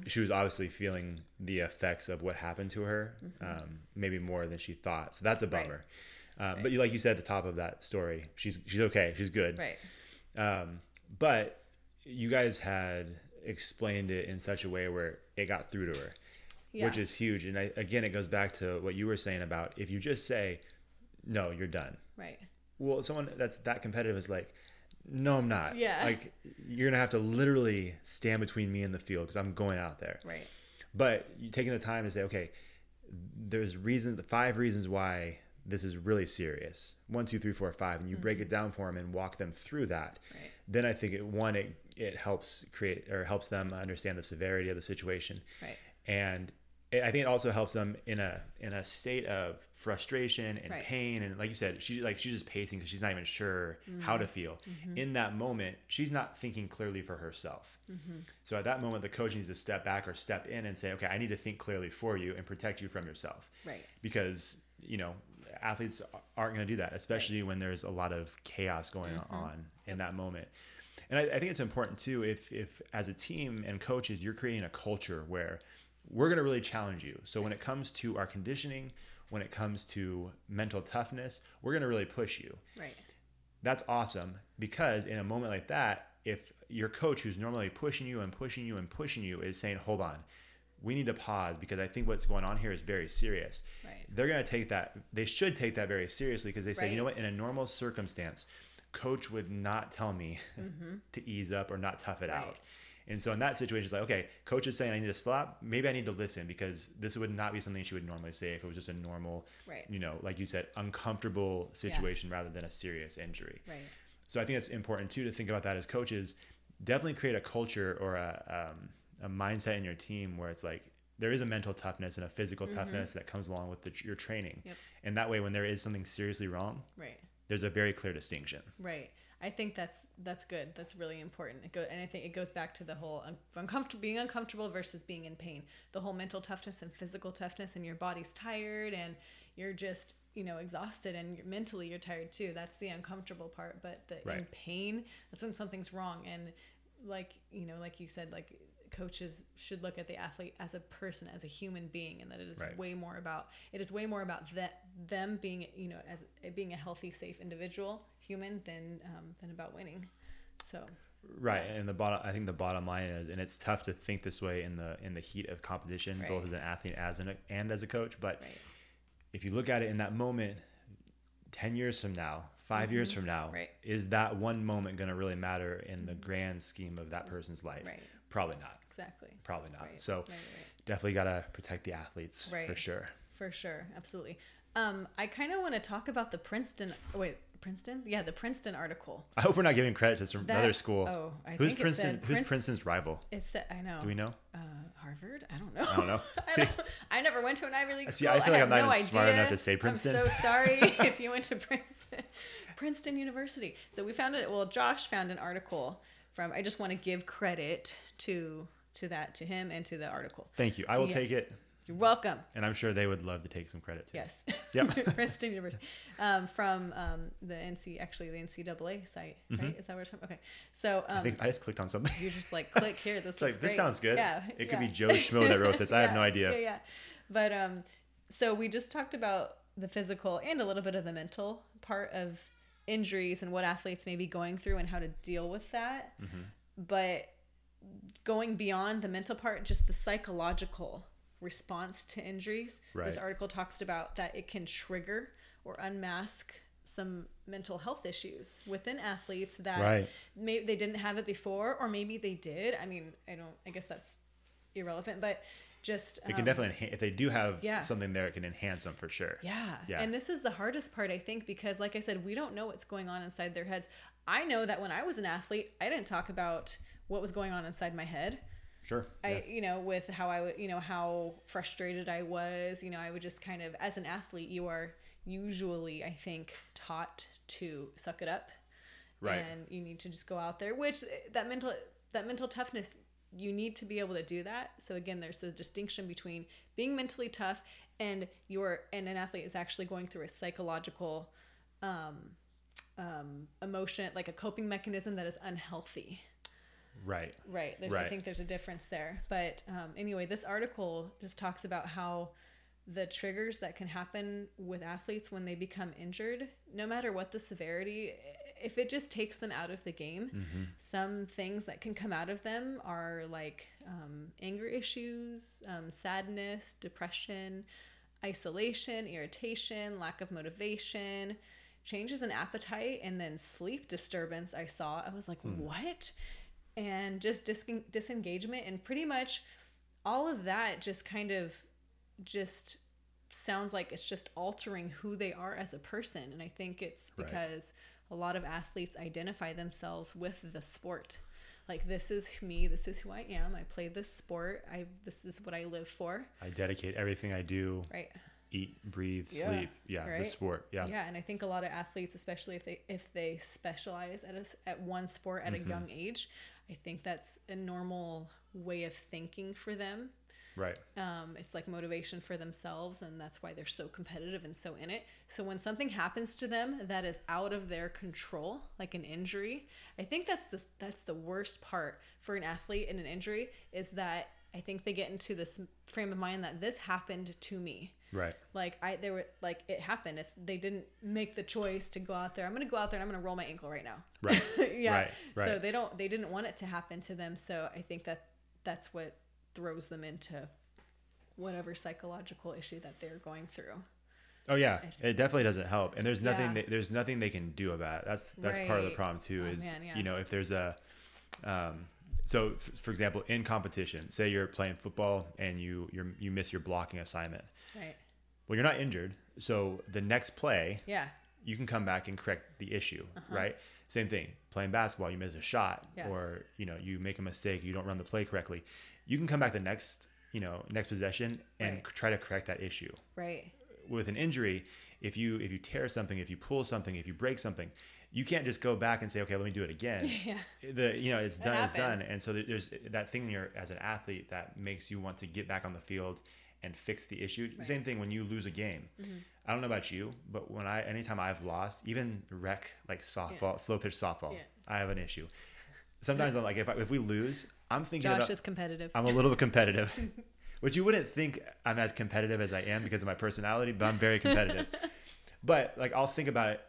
she was obviously feeling the effects of what happened to her, um, maybe more than she thought. So that's a Right. bummer. Uh, But you, like you said at the top of that story, she's she's okay, she's good. right. Um, but you guys had explained it in such a way where it got through to her, Yeah. which is huge. And I, again, it goes back to what you were saying about if you just say, "No, you're done." Right. well someone that's that competitive is like no i'm not Yeah. like you're gonna have to literally stand between me and the field because i'm going out there Right. but you taking the time to say okay there's reasons the five reasons why this is really serious one two three four five and you break it down for them and walk them through that Mm-hmm. Right. then i think it one it, it helps create or helps them understand the severity of the situation Right. and I think it also helps them in a in a state of frustration and Right. pain. And like you said she like she's just pacing because she's not even sure Mm-hmm. how to feel. In that moment she's not thinking clearly for herself. Mm-hmm. so at that moment the coach needs to step back or step in and say okay I need to think clearly for you and protect you from yourself. Right. because you know athletes aren't going to do that especially when there's a lot of chaos going on in that moment. And I, I think it's important too if if as a team and coaches you're creating a culture where we're going to really challenge you so when it comes to our conditioning when it comes to mental toughness we're going to really push you Right. that's awesome because in a moment like that if your coach who's normally pushing you and pushing you and pushing you is saying hold on we need to pause because i think what's going on here is very serious Right. they're going to take that they should take that very seriously because they say you know what in a normal circumstance coach would not tell me to ease up or not tough it Mm-hmm. Right. out and so in that situation it's like okay coach is saying i need to stop maybe i need to listen because this would not be something she would normally say if it was just a normal Right. you know like you said uncomfortable situation rather than a serious injury Right. so I think it's important too to think about that as coaches. Definitely create a culture or a, um, a mindset in your team where it's like there is a mental toughness and a physical toughness that comes along with the, your training. Mm-hmm. Yep. And that way, when there is something seriously wrong, Right. there's a very clear distinction. Right. I think that's that's good. That's really important. It go, and I think it goes back to the whole un- uncomfortable, being uncomfortable versus being in pain. The whole mental toughness and physical toughness, and your body's tired, and you're just you know exhausted, and you're, mentally you're tired too. That's the uncomfortable part. But the in pain, that's when something's wrong. And like you know, like you said, like coaches should look at the athlete as a person, as a human being, and that it is Right. way more about it is way more about that them being you know as being a healthy, safe individual, human, than um, than about winning. So Right. And the bottom, I think the bottom line is, and it's tough to think this way in the in the heat of competition, both as an athlete as an, and as a coach. But right, if you look at it in that moment, 10 years from now, 5 years from now, Mm-hmm. Right. is that one moment going to really matter in the grand scheme of that person's life? Right. Probably not. Exactly. Probably not. Right, So right, right. definitely got to protect the athletes for sure. For sure, absolutely. Um, I kind of want to talk about the Princeton. Wait, Princeton? Yeah, the Princeton article. I hope we're not giving credit to some That- other school. oh, I who's think Princeton? said who's Prince- Princeton's rival? It said, I know. Do we know? Uh, Harvard? I don't know. I don't know. I, don't- I never went to an Ivy League See, school. I feel like have I'm not no even smart idea. enough to say Princeton. I'm so sorry if you went to Princeton, Princeton University. So we found it. Well, Josh found an article from. I just want to give credit to to that to him and to the article. thank you. I will Yeah. take it, You're welcome. and I'm sure they would love to take some credit too. Yes. Yep. Princeton University. Um, from um, the NC, actually the NCAA site, right? Is that where it's from? Okay. So Mm-hmm. I um, think I just clicked on something. you just like click here. This looks like this sounds good. Yeah. It could yeah. be Joe Schmo that wrote this. I have no idea. Yeah, yeah. But um, so we just talked about the physical and a little bit of the mental part of injuries and what athletes may be going through and how to deal with that. Mm-hmm. But going beyond the mental part, just the psychological response to injuries. This article talks about that it can trigger or unmask some mental health issues within athletes that Right. maybe they didn't have it before or maybe they did. I mean, I don't I guess that's irrelevant, but just It can um, definitely enhance, if they do have yeah. something there, it can enhance them for sure. yeah. Yeah. And this is the hardest part, I think, because like I said, we don't know what's going on inside their heads. I know that when I was an athlete, I didn't talk about what was going on inside my head. Sure. I, Yeah. you know, with how I would, you know, how frustrated I was, you know, I would just kind of, as an athlete, you are, usually I think taught to suck it up. Right. And you need to just go out there, which that mental that mental toughness you need to be able to do that. So again, there's the distinction between being mentally tough and your and an athlete is actually going through a psychological um, um, emotion, like a coping mechanism that is unhealthy. Right. Right. There's, I think there's a difference there. But um, anyway, this article just talks about how the triggers that can happen with athletes when they become injured, no matter what the severity, if it just takes them out of the game, some things that can come out of them are like um, anger issues, um, sadness, depression, isolation, irritation, lack of motivation, changes in appetite, and then sleep disturbance. I saw, I was like, what? And just dis- disengagement, and pretty much all of that just kind of just sounds like it's just altering who they are as a person. And I think it's Right. because a lot of athletes identify themselves with the sport. Like this is me, this is who I am. I play this sport. I this is what I live for. I dedicate everything I do, Right. eat, breathe, Yeah. sleep. Yeah, Right. the sport. Yeah. Yeah, and I think a lot of athletes, especially if they if they specialize at a s at one sport at Mm-hmm. a young age, I think that's a normal way of thinking for them. Right. Um, it's like motivation for themselves, and that's why they're so competitive and so in it. So when something happens to them that is out of their control, like an injury, I think that's the that's the worst part for an athlete in an injury is that I think they get into this frame of mind that this happened to me Right. like i they were like it happened it's they didn't make the choice to go out there i'm gonna go out there and i'm gonna roll my ankle right now Right. yeah Right, so they don't they didn't want it to happen to them so i think that that's what throws them into whatever psychological issue that they're going through Oh yeah, it definitely doesn't help, and there's nothing Yeah. they, there's nothing they can do about it. That's that's part of the problem too. Oh, Is man, yeah. you know if there's a, um, so f- for example in competition, say you're playing football and you you you miss your blocking assignment. right Well, you're not injured, so the next play yeah you can come back and correct the issue, right? Same thing. Playing basketball, you miss a shot, Uh-huh. Yeah. or you know you make a mistake, you don't run the play correctly. You can come back the next you know next possession and Right. try to correct that issue right with an injury, if you if you tear something, if you pull something, if you break something, you can't just go back and say, okay, let me do it again. yeah The you know it's done, it's done, and so there's that thing in your as an athlete that makes you want to get back on the field and fix the issue. Same thing when you lose a game. Mm-hmm. I don't know about you, but when I anytime I've lost, even rec like softball, slow pitch softball, Yeah. I have an issue. Sometimes I'm like, if I, if we lose, I'm thinking josh about is competitive I'm a little bit competitive, which you wouldn't think I'm as competitive as I am because of my personality, but I'm very competitive. but like I'll think about it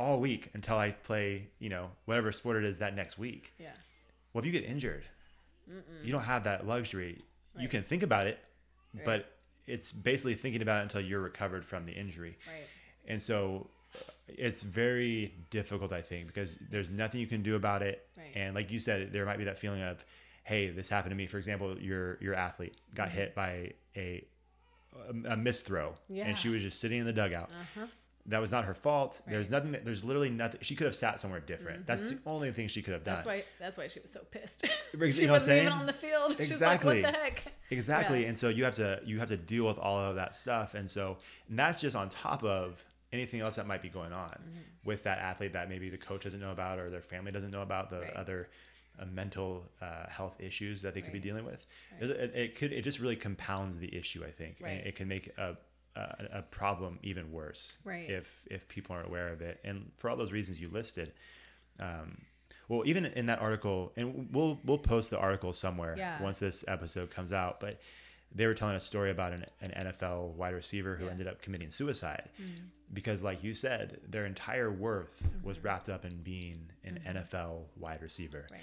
all week until I play, you know, whatever sport it is that next week. yeah Well, if you get injured, you don't have that luxury. You can think about it, Right. but it's basically thinking about it until you're recovered from the injury. right And so uh, it's very difficult, I think, because there's nothing you can do about it. Right. And like you said, there might be that feeling of, hey, this happened to me. For example, your your athlete got Mm-hmm. hit by a a, a missed throw, Yeah. and she was just sitting in the dugout. uh-huh That was not her fault. There's nothing. That, there's literally nothing. She could have sat somewhere different. That's the only thing she could have done. Mm-hmm. that's why that's why she was so pissed You she know what I'm wasn't even on the field Exactly. like what the heck Exactly. Yeah. And so you have to you have to deal with all of that stuff. And so and that's just on top of anything else that might be going on Mm-hmm. with that athlete that maybe the coach doesn't know about or their family doesn't know about the Right. other uh, mental uh, health issues that they could be dealing with. It, it- it could it just really compounds the issue. I think, Right. and it can make a, a a problem even worse Right. if if people aren't aware of it. And for all those reasons you listed. Um, well, even in that article, and we'll we'll post the article somewhere Yeah. once this episode comes out. But they were telling a story about an, an NFL wide receiver who Yeah. ended up committing suicide mm. because, like you said, their entire worth was mm-hmm. wrapped up in being an mm-hmm. NFL wide receiver. right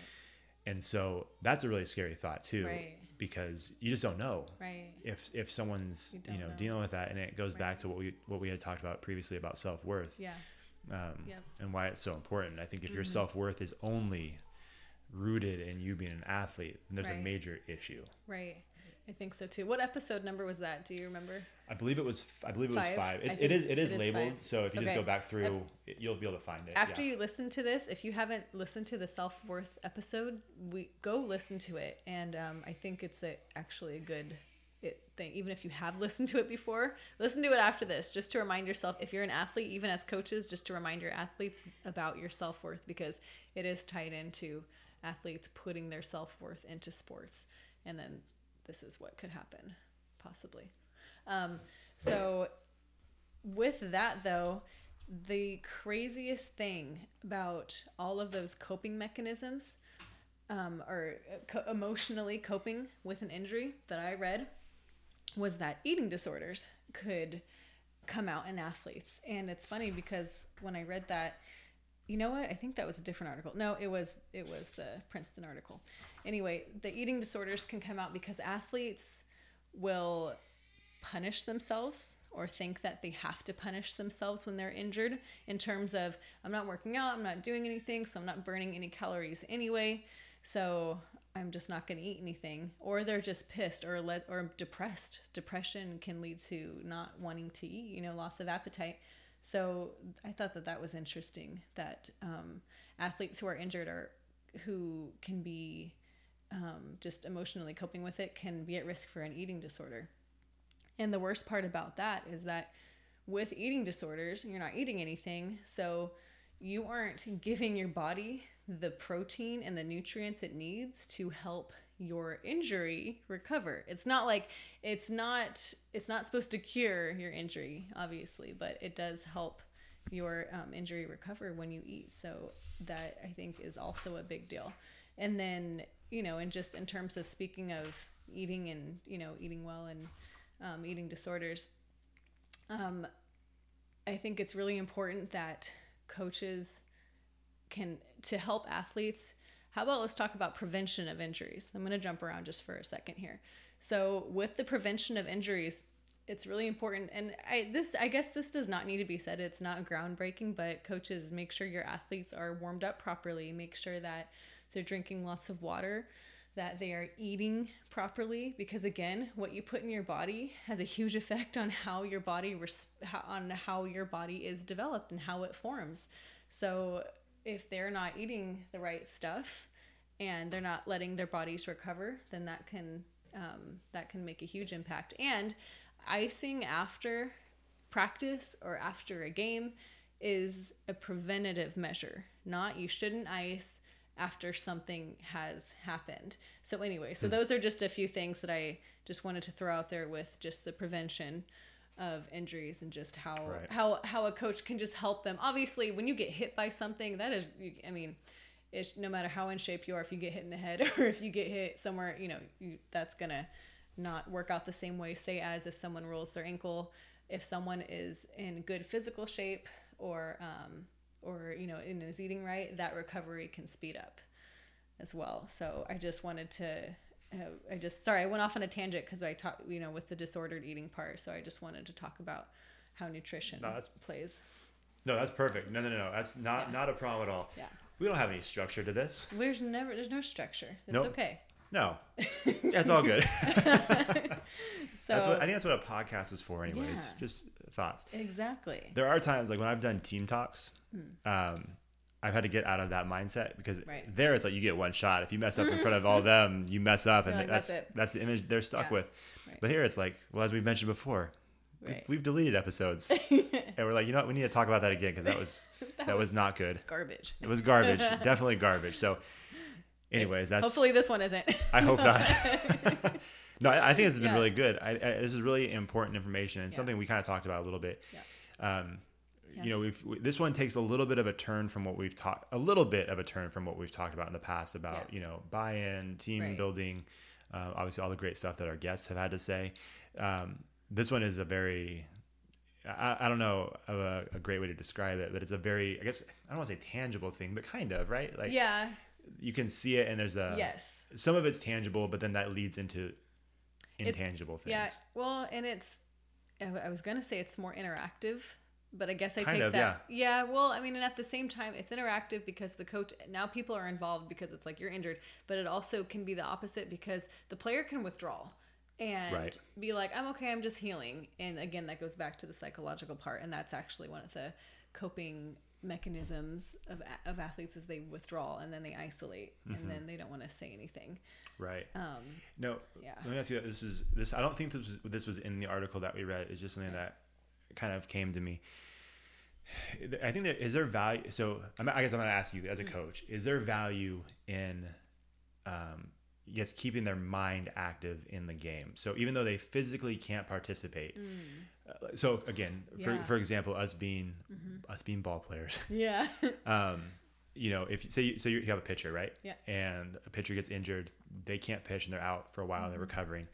And so that's a really scary thought too, Right. Because you just don't know right if if someone's You you, know, know. dealing with that, and it goes back to what we what we had talked about previously about self worth yeah um, Yep. and why it's so important. I think if your Mm-hmm. self worth is only rooted in you being an athlete, then there's a major issue. Right. I think so too. What episode number was that? Do you remember? I believe it was. I believe it was Five? five. It's, it is. It is it is labeled. five. So if you just go back through, it, you'll be able to find it. After yeah. you listen to this, if you haven't listened to the self worth episode, we go listen to it, and um, I think it's a, actually a good it thing. Even if you have listened to it before, listen to it after this, just to remind yourself. If you're an athlete, even as coaches, just to remind your athletes about your self worth because it is tied into athletes putting their self worth into sports, and then this is what could happen, possibly. Um, so, with that though, the craziest thing about all of those coping mechanisms um, or uh, co- emotionally coping with an injury that I read was that eating disorders could come out in athletes. And it's funny because when I read that, you know what? I think that was a different article. No, it was it was the Princeton article. Anyway, the eating disorders can come out because athletes will punish themselves or think that they have to punish themselves when they're injured in terms of I'm not working out, I'm not doing anything, so I'm not burning any calories anyway. So I'm just not going to eat anything or they're just pissed or let or depressed. Depression can lead to not wanting to eat, you know, loss of appetite. So I thought that that was interesting that um, athletes who are injured or who can be um, just emotionally coping with it can be at risk for an eating disorder. And the worst part about that is that with eating disorders, you're not eating anything, so you aren't giving your body the protein and the nutrients it needs to help your injury recover. It's not like it's not it's not supposed to cure your injury, obviously, but it does help your um, injury recover when you eat. So that I think is also a big deal. And then you know, and just in terms of speaking of eating and you know eating well and um, eating disorders, um, I think it's really important that coaches can to help athletes how about let's talk about prevention of injuries? I'm going to jump around just for a second here. So with the prevention of injuries it's really important and i this i guess this does not need to be said. It's not groundbreaking but coaches make sure your athletes are warmed up properly. Make sure that they're drinking lots of water that they are eating properly because again what you put in your body has a huge effect on how your body res- on how your body is developed and how it forms. So if they're not eating the right stuff and they're not letting their bodies recover then that can um, that can make a huge impact. And icing after practice or after a game is a preventative measure not you shouldn't ice after something has happened. So anyway, so those are just a few things that I just wanted to throw out there with just the prevention of injuries and just how Right. how how a coach can just help them. Obviously, when you get hit by something, that is I mean, it's no matter how in shape you are if you get hit in the head or if you get hit somewhere, you know, you, that's going to not work out the same way say as if someone rolls their ankle, if someone is in good physical shape or um or you know and is eating right that recovery can speed up as well so i just wanted to uh, i just sorry i went off on a tangent because i talked you know with the disordered eating part so i just wanted to talk about how nutrition No, that's- plays No, that's perfect. No, no, no, no. That's not Yeah. not a problem at all. Yeah. We don't have any structure to this. there's never there's no structure it's Nope. okay No. That's all good. so that's what I think that's what a podcast is for anyways. Yeah. Just thoughts. exactly There are times like when I've done team talks, um, I've had to get out of that mindset because. Right. there it's like you get one shot. If you mess up in front of all them, you mess up, and like, that's "That's that's, the image they're stuck Yeah. with. Right. But here it's like, well, as we've mentioned before, we- right we've deleted episodes, and we're like, you know what, we need to talk about that again because that was that, was not good. garbage It was garbage, definitely garbage. So, anyways, that's hopefully this one isn't I hope not. no, I, I think this has been Yeah. really good. I, I, this is really important information and Yeah. something we kind of talked about a little bit. Um, Yeah. You know, we've we, this one takes a little bit of a turn from what we've talked, a little bit of a turn from what we've talked about in the past about Yeah. you know buy-in, team Right. building, uh, obviously all the great stuff that our guests have had to say. Um, this one is a very I, I don't know of a, a great way to describe it, but it's a very, I guess, I don't want to say tangible thing, but kind of, right? Like yeah you can see it and there's a, yes some of it's tangible, but then that leads into intangible things. Yeah, well, and it's I I was gonna say it's more interactive, but I guess I Kind take of, that. Yeah. well, I mean, and at the same time, it's interactive because the coach now people are involved because it's like you're injured, but it also can be the opposite because the player can withdraw and Right. be like, I'm okay, I'm just healing, and again, that goes back to the psychological part, and that's actually one of the coping mechanisms of of athletes is they withdraw and then they isolate Mm-hmm. and then they don't want to say anything. Right. Um, No. Yeah. Let me ask you. This is this. I don't think this was this was in the article that we read. It's just something that kind of came to me. I think that is there value. So I'm, I guess I'm going to ask you as a coach: Is there value in, um, yes, keeping their mind active in the game? So even though they physically can't participate, uh, so again, for Yeah. for example, us being us being ball players, yeah. um, you know, if say you, so you have a pitcher, right? Yeah. And a pitcher gets injured, they can't pitch and they're out for a while. Mm-hmm. and They're recovering.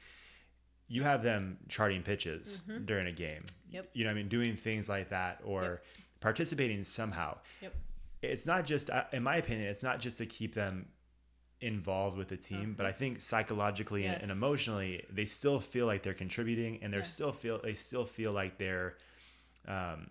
You have them charting pitches during a game. Mm-hmm. Yep. You know, what I mean, doing things like that or Yep. participating somehow. Yep. It's not just, in my opinion, it's not just to keep them involved with the team, but I think psychologically and, and Mm-hmm. Emotionally, they still feel like they're contributing and they're Yeah. still feel they still feel like they're, um,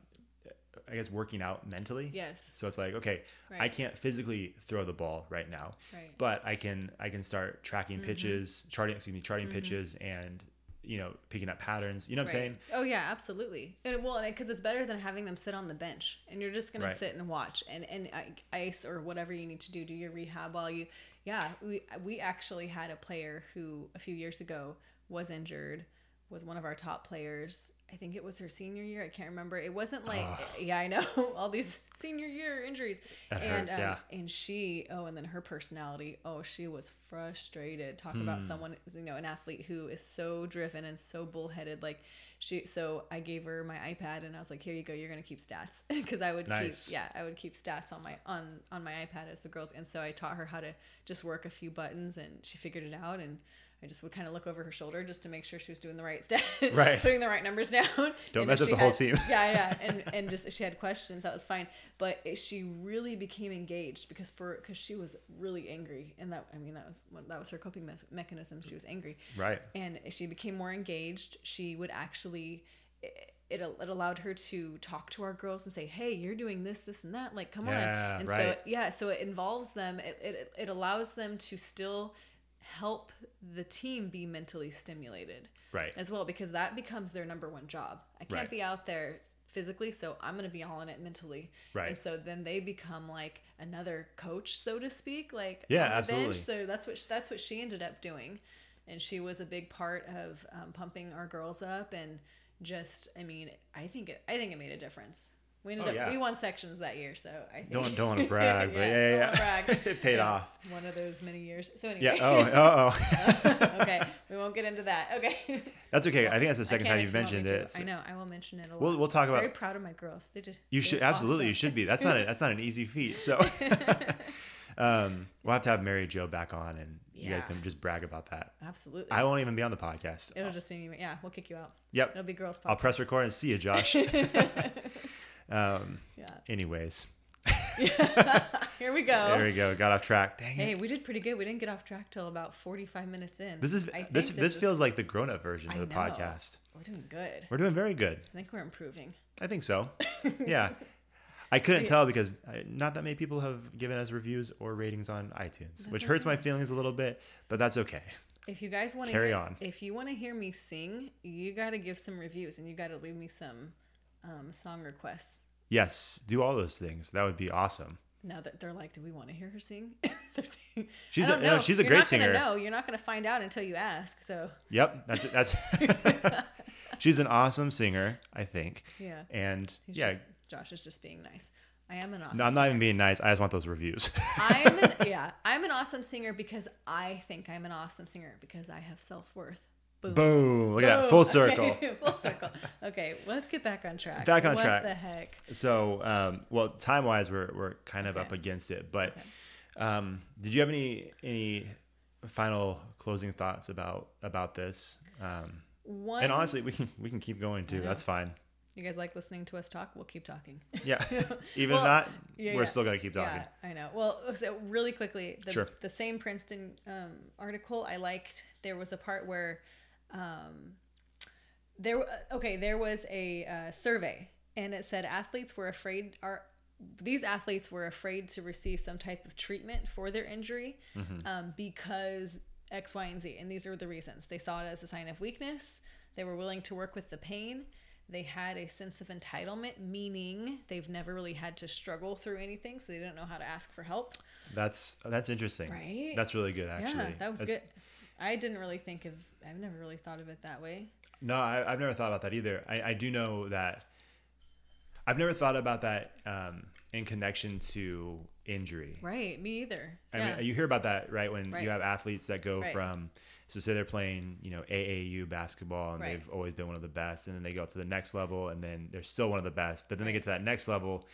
I guess, working out mentally. Yes. So it's like, okay, I can't physically throw the ball right now, Right. but I can I can start tracking Mm-hmm. pitches, charting excuse me, charting pitches, and you know picking up patterns. You know what I'm saying? Oh yeah, absolutely. And well, because it's better than having them sit on the bench, and you're just gonna Right. sit and watch and and uh, ice or whatever you need to do, do your rehab while you. Yeah, we we actually had a player who a few years ago was injured, was one of our top players. I think it was her senior year. I can't remember. It wasn't like yeah, I know all these senior year injuries. That and hurts, yeah. and she oh, and then her personality. Oh, she was frustrated. Talk Hmm. about someone you know, an athlete who is so driven and so bullheaded. Like she. So I gave her my iPad and I was like, here you go. You're gonna keep stats because I would Nice. keep yeah, I would keep stats on my on on my iPad as the girls. And so I taught her how to just work a few buttons and she figured it out and. I just would kind of look over her shoulder just to make sure she was doing the right stat, Right. putting the right numbers down. Don't And mess up the whole team. yeah, yeah, and and just if she had questions, that was fine. But she really became engaged because for because she was really angry, and that I mean that was that was her coping mes- mechanism. She was angry, Right. and she became more engaged. She would actually. It, it, it allowed her to talk to our girls and say, "Hey, you're doing this, this, and that. Like, come Yeah, on!" And so, yeah, so it involves them. It, it it allows them to still help the team be mentally stimulated Right. as well because that becomes their number one job. I can't Right. be out there physically, so I'm going to be all in it mentally. Right. And so then they become like another coach, so to speak, like Yeah, on absolutely. bench. So that's what that's what she ended up doing, and she was a big part of um, pumping our girls up and just I mean I think it I think it made a difference. We ended Oh, up yeah. we won sections that year, so I think Don't don't want to brag, but yeah, don't yeah, brag. it paid Yeah, off. One of those many years. So anyway. Yeah. Oh. Oh. oh. okay, we won't get into that. Okay. That's okay. I think that's the second time you've you want me mentioned it. I know. I will mention it a lot. We'll we'll talk about. Very proud of my girls. They did. You should absolutely. You should be. That's not a, that's not an easy feat. So, um, we'll have to have Mary Jo back on, and you guys can just brag about that. Absolutely. I won't even be on the podcast. It'll just be me. Yeah, we'll kick you out. Yep. It'll be girls. I'll press record and see you, Josh. Um. Yeah. Anyways, Here we go. there we go. Got off track. Dang Hey, it. we did pretty good. We didn't get off track till about forty-five minutes in. This is I think this this is- feels like the grown up version I of the know. podcast. We're doing good. We're doing very good. I think we're improving. I think so. Yeah. I couldn't tell because not that many people have given us reviews or ratings on iTunes, which hurts my feelings a little bit, but that's okay. If you guys want to Carry hear, on. if you want to hear me sing, you got to give some reviews and you got to leave me some um, song requests. Yes, do all those things. That would be awesome. Now that they're like, do we want to hear her sing? She's a- no, she's a You're great singer. Know. You're not going to find out until you ask. So Yep, that's it. That's she's an awesome singer, I think. yeah, And He's yeah, just, Josh is just being nice. I am an awesome. no, I'm not singer. even being nice. I just want those reviews. I'm an, yeah, I'm an awesome singer because I think I'm an awesome singer because I have self worth. Boom. Boom! Look at that, full circle. Okay, full circle. Okay, let's get back on track. Back on what track. What the heck? So, um, well, time wise, we're we're kind of Okay. up against it. But Okay. um, did you have any any final closing thoughts about about this? Um, One. and honestly, we can we can keep going too. That's fine. you guys like listening to us talk? We'll keep talking. Yeah, even Well, if not, yeah, we're yeah. still gonna keep talking. Yeah, I know. Well, so really quickly, the, Sure. the same Princeton um, article I liked. There was a part where um, there. Okay, there was a uh, survey, and it said athletes were afraid. Are these athletes were afraid to receive some type of treatment for their injury Mm-hmm. um, because X, Y, and Z. And these are the reasons. They saw it as a sign of weakness. They were willing to work with the pain. they had a sense of entitlement, meaning they've never really had to struggle through anything, so they don't know how to ask for help. That's that's interesting. Right? That's really good, actually. yeah, that was That's- good. I didn't really think of. I've never really thought of it that way. No, I, I've never thought about that either. I, I do know that. I've never thought about that um, in connection to injury. Right. Me either. I yeah. mean, you hear about that, right? When Right. you have athletes that go Right. from, so say they're playing, you know, AAU basketball and Right. they've always been one of the best, and then they go up to the next level and then they're still one of the best, but then they get to that next level,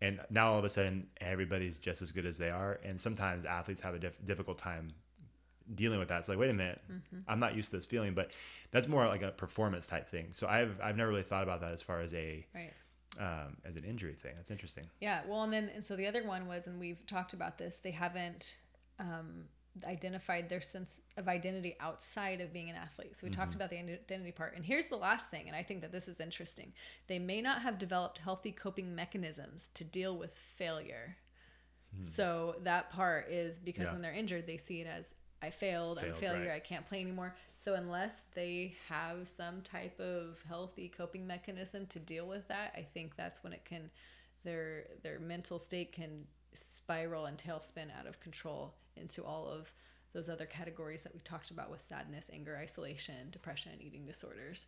and now all of a sudden everybody's just as good as they are, and sometimes athletes have a diff- difficult time dealing with that. It's like, wait a minute, Mm-hmm. I'm not used to this feeling, but that's more like a performance type thing. So I've I've never really thought about that as far as a right. um, as an injury thing. That's interesting. Yeah. Well, and then and so the other one was, and we've talked about this. They haven't um, identified their sense of identity outside of being an athlete. So we talked about the identity part. And here's the last thing, and I think that this is interesting. They may not have developed healthy coping mechanisms to deal with failure. So that part is because Yeah. when they're injured, they see it as I failed, I'm a failure, right. I can't play anymore. So unless they have some type of healthy coping mechanism to deal with that, I think that's when it can their their mental state can spiral and tailspin out of control into all of those other categories that we talked about with sadness, anger, isolation, depression, and eating disorders.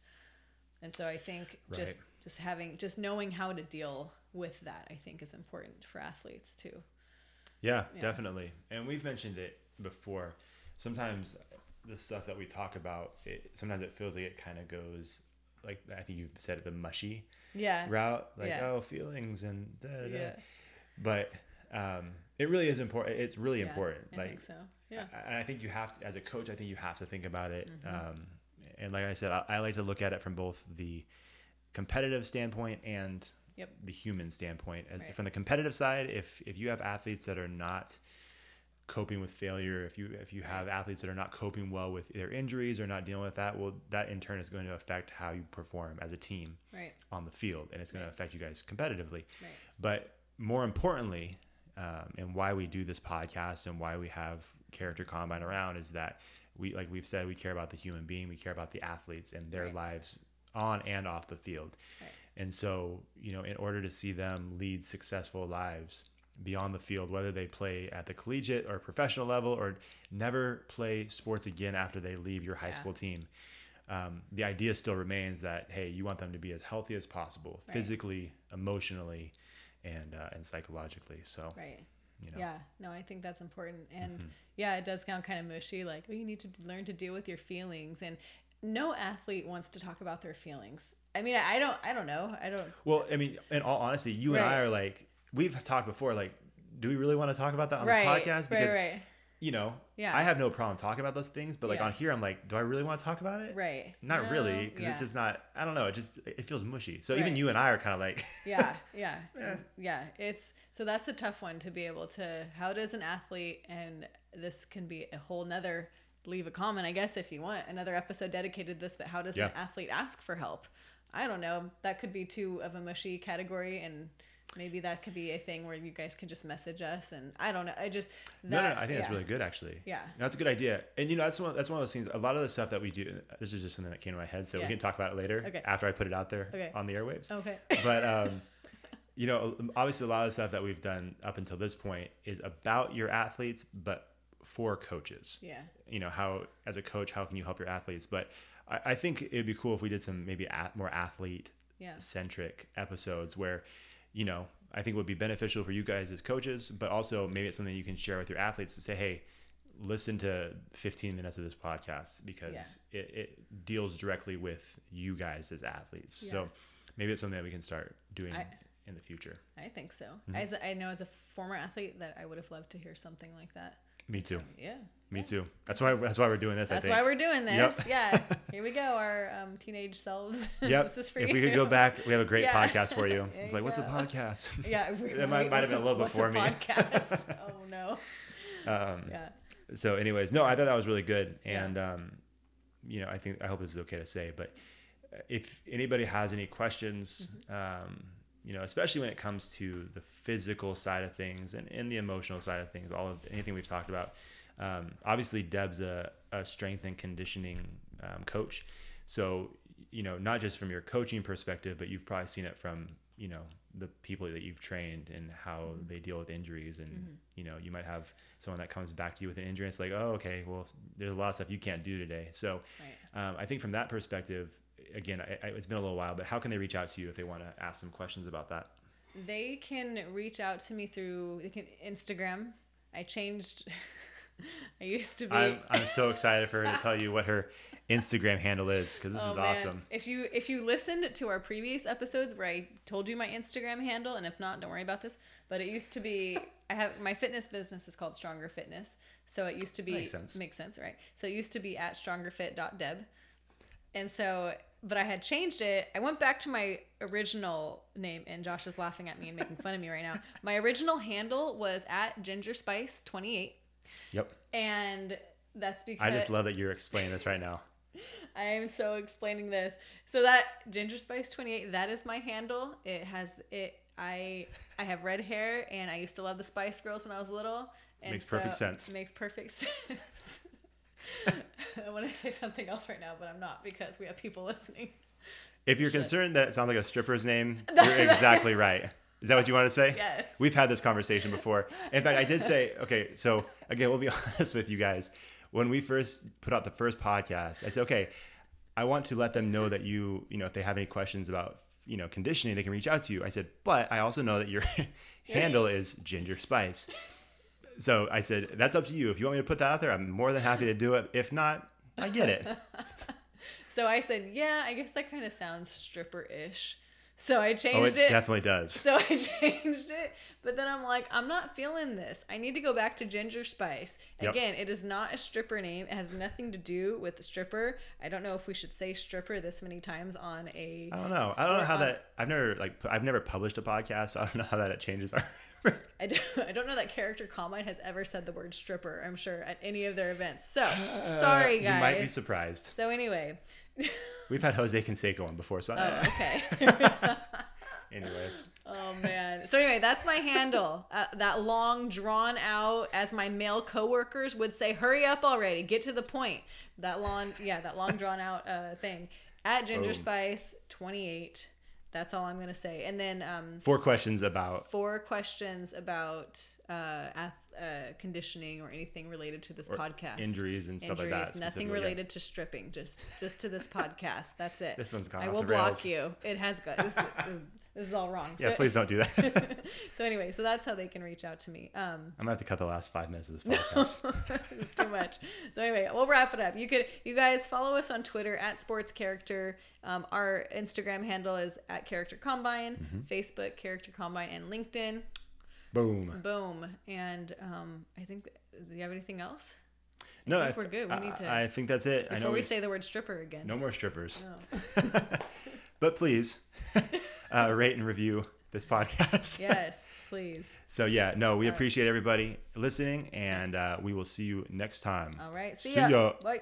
And so I think just Right. just having just knowing how to deal with that I think is important for athletes too. Yeah, Yeah. definitely. And we've mentioned it before. Sometimes the stuff that we talk about, it, sometimes it feels like it kind of goes like I think you've said it the mushy Yeah. route, like Yeah. oh feelings and da, da, da. Yeah. But um, it really is important. It's really Yeah, important. I like think so. Yeah. Mm-hmm. I, I think you have to, as a coach, I think you have to think about it. Um, and like I said, I, I like to look at it from both the competitive standpoint and Yep. the human standpoint. Right. From the competitive side, if if you have athletes that are not coping with failure, if you if you have athletes that are not coping well with their injuries or not dealing with that, well, that in turn is going to affect how you perform as a team Right. on the field, and it's going to affect you guys competitively. Right. But more importantly, um, and why we do this podcast and why we have Character Combine around is that we, like we've said, we care about the human being, we care about the athletes and their Right. lives on and off the field. Right. And so, you know, in order to see them lead successful lives beyond the field, whether they play at the collegiate or professional level or never play sports again after they leave your high Yeah. school team, um, the idea still remains that hey, you want them to be as healthy as possible, Right. physically, emotionally, and uh, and psychologically. So, Right. you know, Yeah, no, I think that's important. And Mm-hmm. yeah, it does sound kind of mushy, like, oh, you need to learn to deal with your feelings. And no athlete wants to talk about their feelings. I mean, I I don't, I don't know. I don't, well, I mean, in all honesty, you and I are like we've talked before. Like, do we really want to talk about that on right, this podcast? Because right, right, you know, Yeah. I have no problem talking about those things, but like Yeah. on here, I'm like, do I really want to talk about it? right. Not No, really, because yeah. it's just not. I don't know. It just it feels mushy. So even you and I are kind of like, yeah, yeah, yeah. It's so that's a tough one to be able to. How does an athlete, and this can be a whole nother. Leave a comment, I guess, if you want another episode dedicated to this. But how does an athlete ask for help? I don't know. That could be too of a mushy category, and maybe that could be a thing where you guys can just message us. And I don't know. I just no, that, no, I think that's really good actually. Yeah. No, that's a good idea. And you know, that's one that's one of those things. A lot of the stuff that we do. This is just something that came to my head, so Yeah. we can talk about it later Okay. after I put it out there Okay. on the airwaves. Okay. but um, you know, obviously, a lot of the stuff that we've done up until this point is about your athletes, but for coaches. Yeah. You know, how as a coach, how can you help your athletes? But I, I think it'd be cool if we did some maybe a, more athlete Yeah. centric episodes where, you know, I think would be beneficial for you guys as coaches, but also maybe it's something you can share with your athletes to say, hey, listen to 15 minutes of this podcast because it, it deals directly with you guys as athletes. Yeah. So maybe it's something that we can start doing I- in the future. I think so. Mm-hmm. As I know, as a former athlete, that I would have loved to hear something like that. Me too. Yeah. Me too. That's why that's why we're doing this. That's I think. why we're doing this. Yep. Yeah. Here we go, our um, teenage selves. Yep. this is for if you. we could go back, we have a great Yeah. podcast for you. It's like, what's a podcast? Yeah. we- It might- might have been a little before me. Podcast? oh no. um, Yeah. so anyways no i thought that was really good Yeah. and um you know i think i hope this is okay to say but if anybody has any questions Mm-hmm. um you know especially when it comes to the physical side of things and, and the emotional side of things all of anything we've talked about um, obviously deb's a, a strength and conditioning um, coach so you know, not just from your coaching perspective, but you've probably seen it from, you know, the people that you've trained and how Mm-hmm. they deal with injuries. And, you know, you might have someone that comes back to you with an injury. And it's like, oh, okay, well, there's a lot of stuff you can't do today. So um, I think from that perspective, again, I, I, it's been a little while, but how can they reach out to you if they want to ask some questions about that? They can reach out to me through they can Instagram. I changed. I used to be. I'm, I'm so excited for her to tell you what her Instagram handle is because this Oh, is man. awesome. If you if you listened to our previous episodes where I told you my Instagram handle, and if not, don't worry about this. But it used to be I have my fitness business is called Stronger Fitness. So it used to be Makes sense. makes sense, right? So it used to be at strongerfit.deb. And so but I had changed it. I went back to my original name and Josh is laughing at me and making fun of me right now. My original handle was at Ginger Spice 28 Yep. and that's because I just love that you're explaining this right now. I am so explaining this. So that Ginger Spice 28, that is my handle. It has it I I have red hair and I used to love the Spice Girls when I was little. And Makes perfect so- sense. Makes perfect sense. I want to say something else right now, but I'm not because we have people listening. If you're concerned that it sounds like a stripper's name, you're exactly right. Is that what you want to say? Yes. We've had this conversation before. In fact, I did say, okay, so again, we'll be honest with you guys. When we first put out the first podcast, I said, okay, I want to let them know that you, you know, if they have any questions about, you know, conditioning, they can reach out to you. I said, but I also know that your handle is Ginger Spice. So I said, that's up to you. If you want me to put that out there, I'm more than happy to do it. If not, I get it. So I said, yeah, I guess that kind of sounds stripper-ish. So I Oh, it changed it. definitely does. So I changed it, but then I'm like, I'm not feeling this. I need to go back to Ginger Spice. Yep. Again, it is not a stripper name. It has nothing to do with the stripper. I don't know if we should say stripper this many times on a. I don't know. I don't know how on- that. I've never like. I've never published a podcast, so I don't know how that it changes our. I don't, I don't know that Character Combine has ever said the word stripper. I'm sure at any of their events. So sorry, guys. you might be surprised. so anyway, We've had Jose Canseco on before, so. oh okay. Anyways, Oh man. So anyway, that's my handle. Uh, that long drawn out, as my male coworkers would say, "Hurry up already, get to the point." That long, yeah, that long drawn out uh, thing at Ginger Boom. Spice twenty eight. That's all I'm gonna say. And then um, four questions about four questions about uh, ath- uh, conditioning or anything related to this or podcast. injuries and stuff like Injuries, that. nothing specifically, yeah. related to stripping. Just, just to this podcast. That's it. This one's gone I will block you. It has got. This, this, this is all wrong. Yeah, So- please don't do that. so anyway, so that's how they can reach out to me. Um, I'm gonna have to cut the last five minutes of this podcast. it's too much. So anyway, we'll wrap it up. You could, you guys follow us on Twitter at Sports Character. Um, our Instagram handle is at Character Combine, Mm-hmm. Facebook Character Combine, and LinkedIn. Boom. Boom. And um, I think. Do you have anything else No, think we're good. We I, need to- I think that's it. I before we say the word stripper again? no more strippers. No. But please, uh, rate and review this podcast. Yes, please. So yeah, no, we appreciate everybody listening, and uh, we will see you next time. All right. See, See ya. ya. Bye.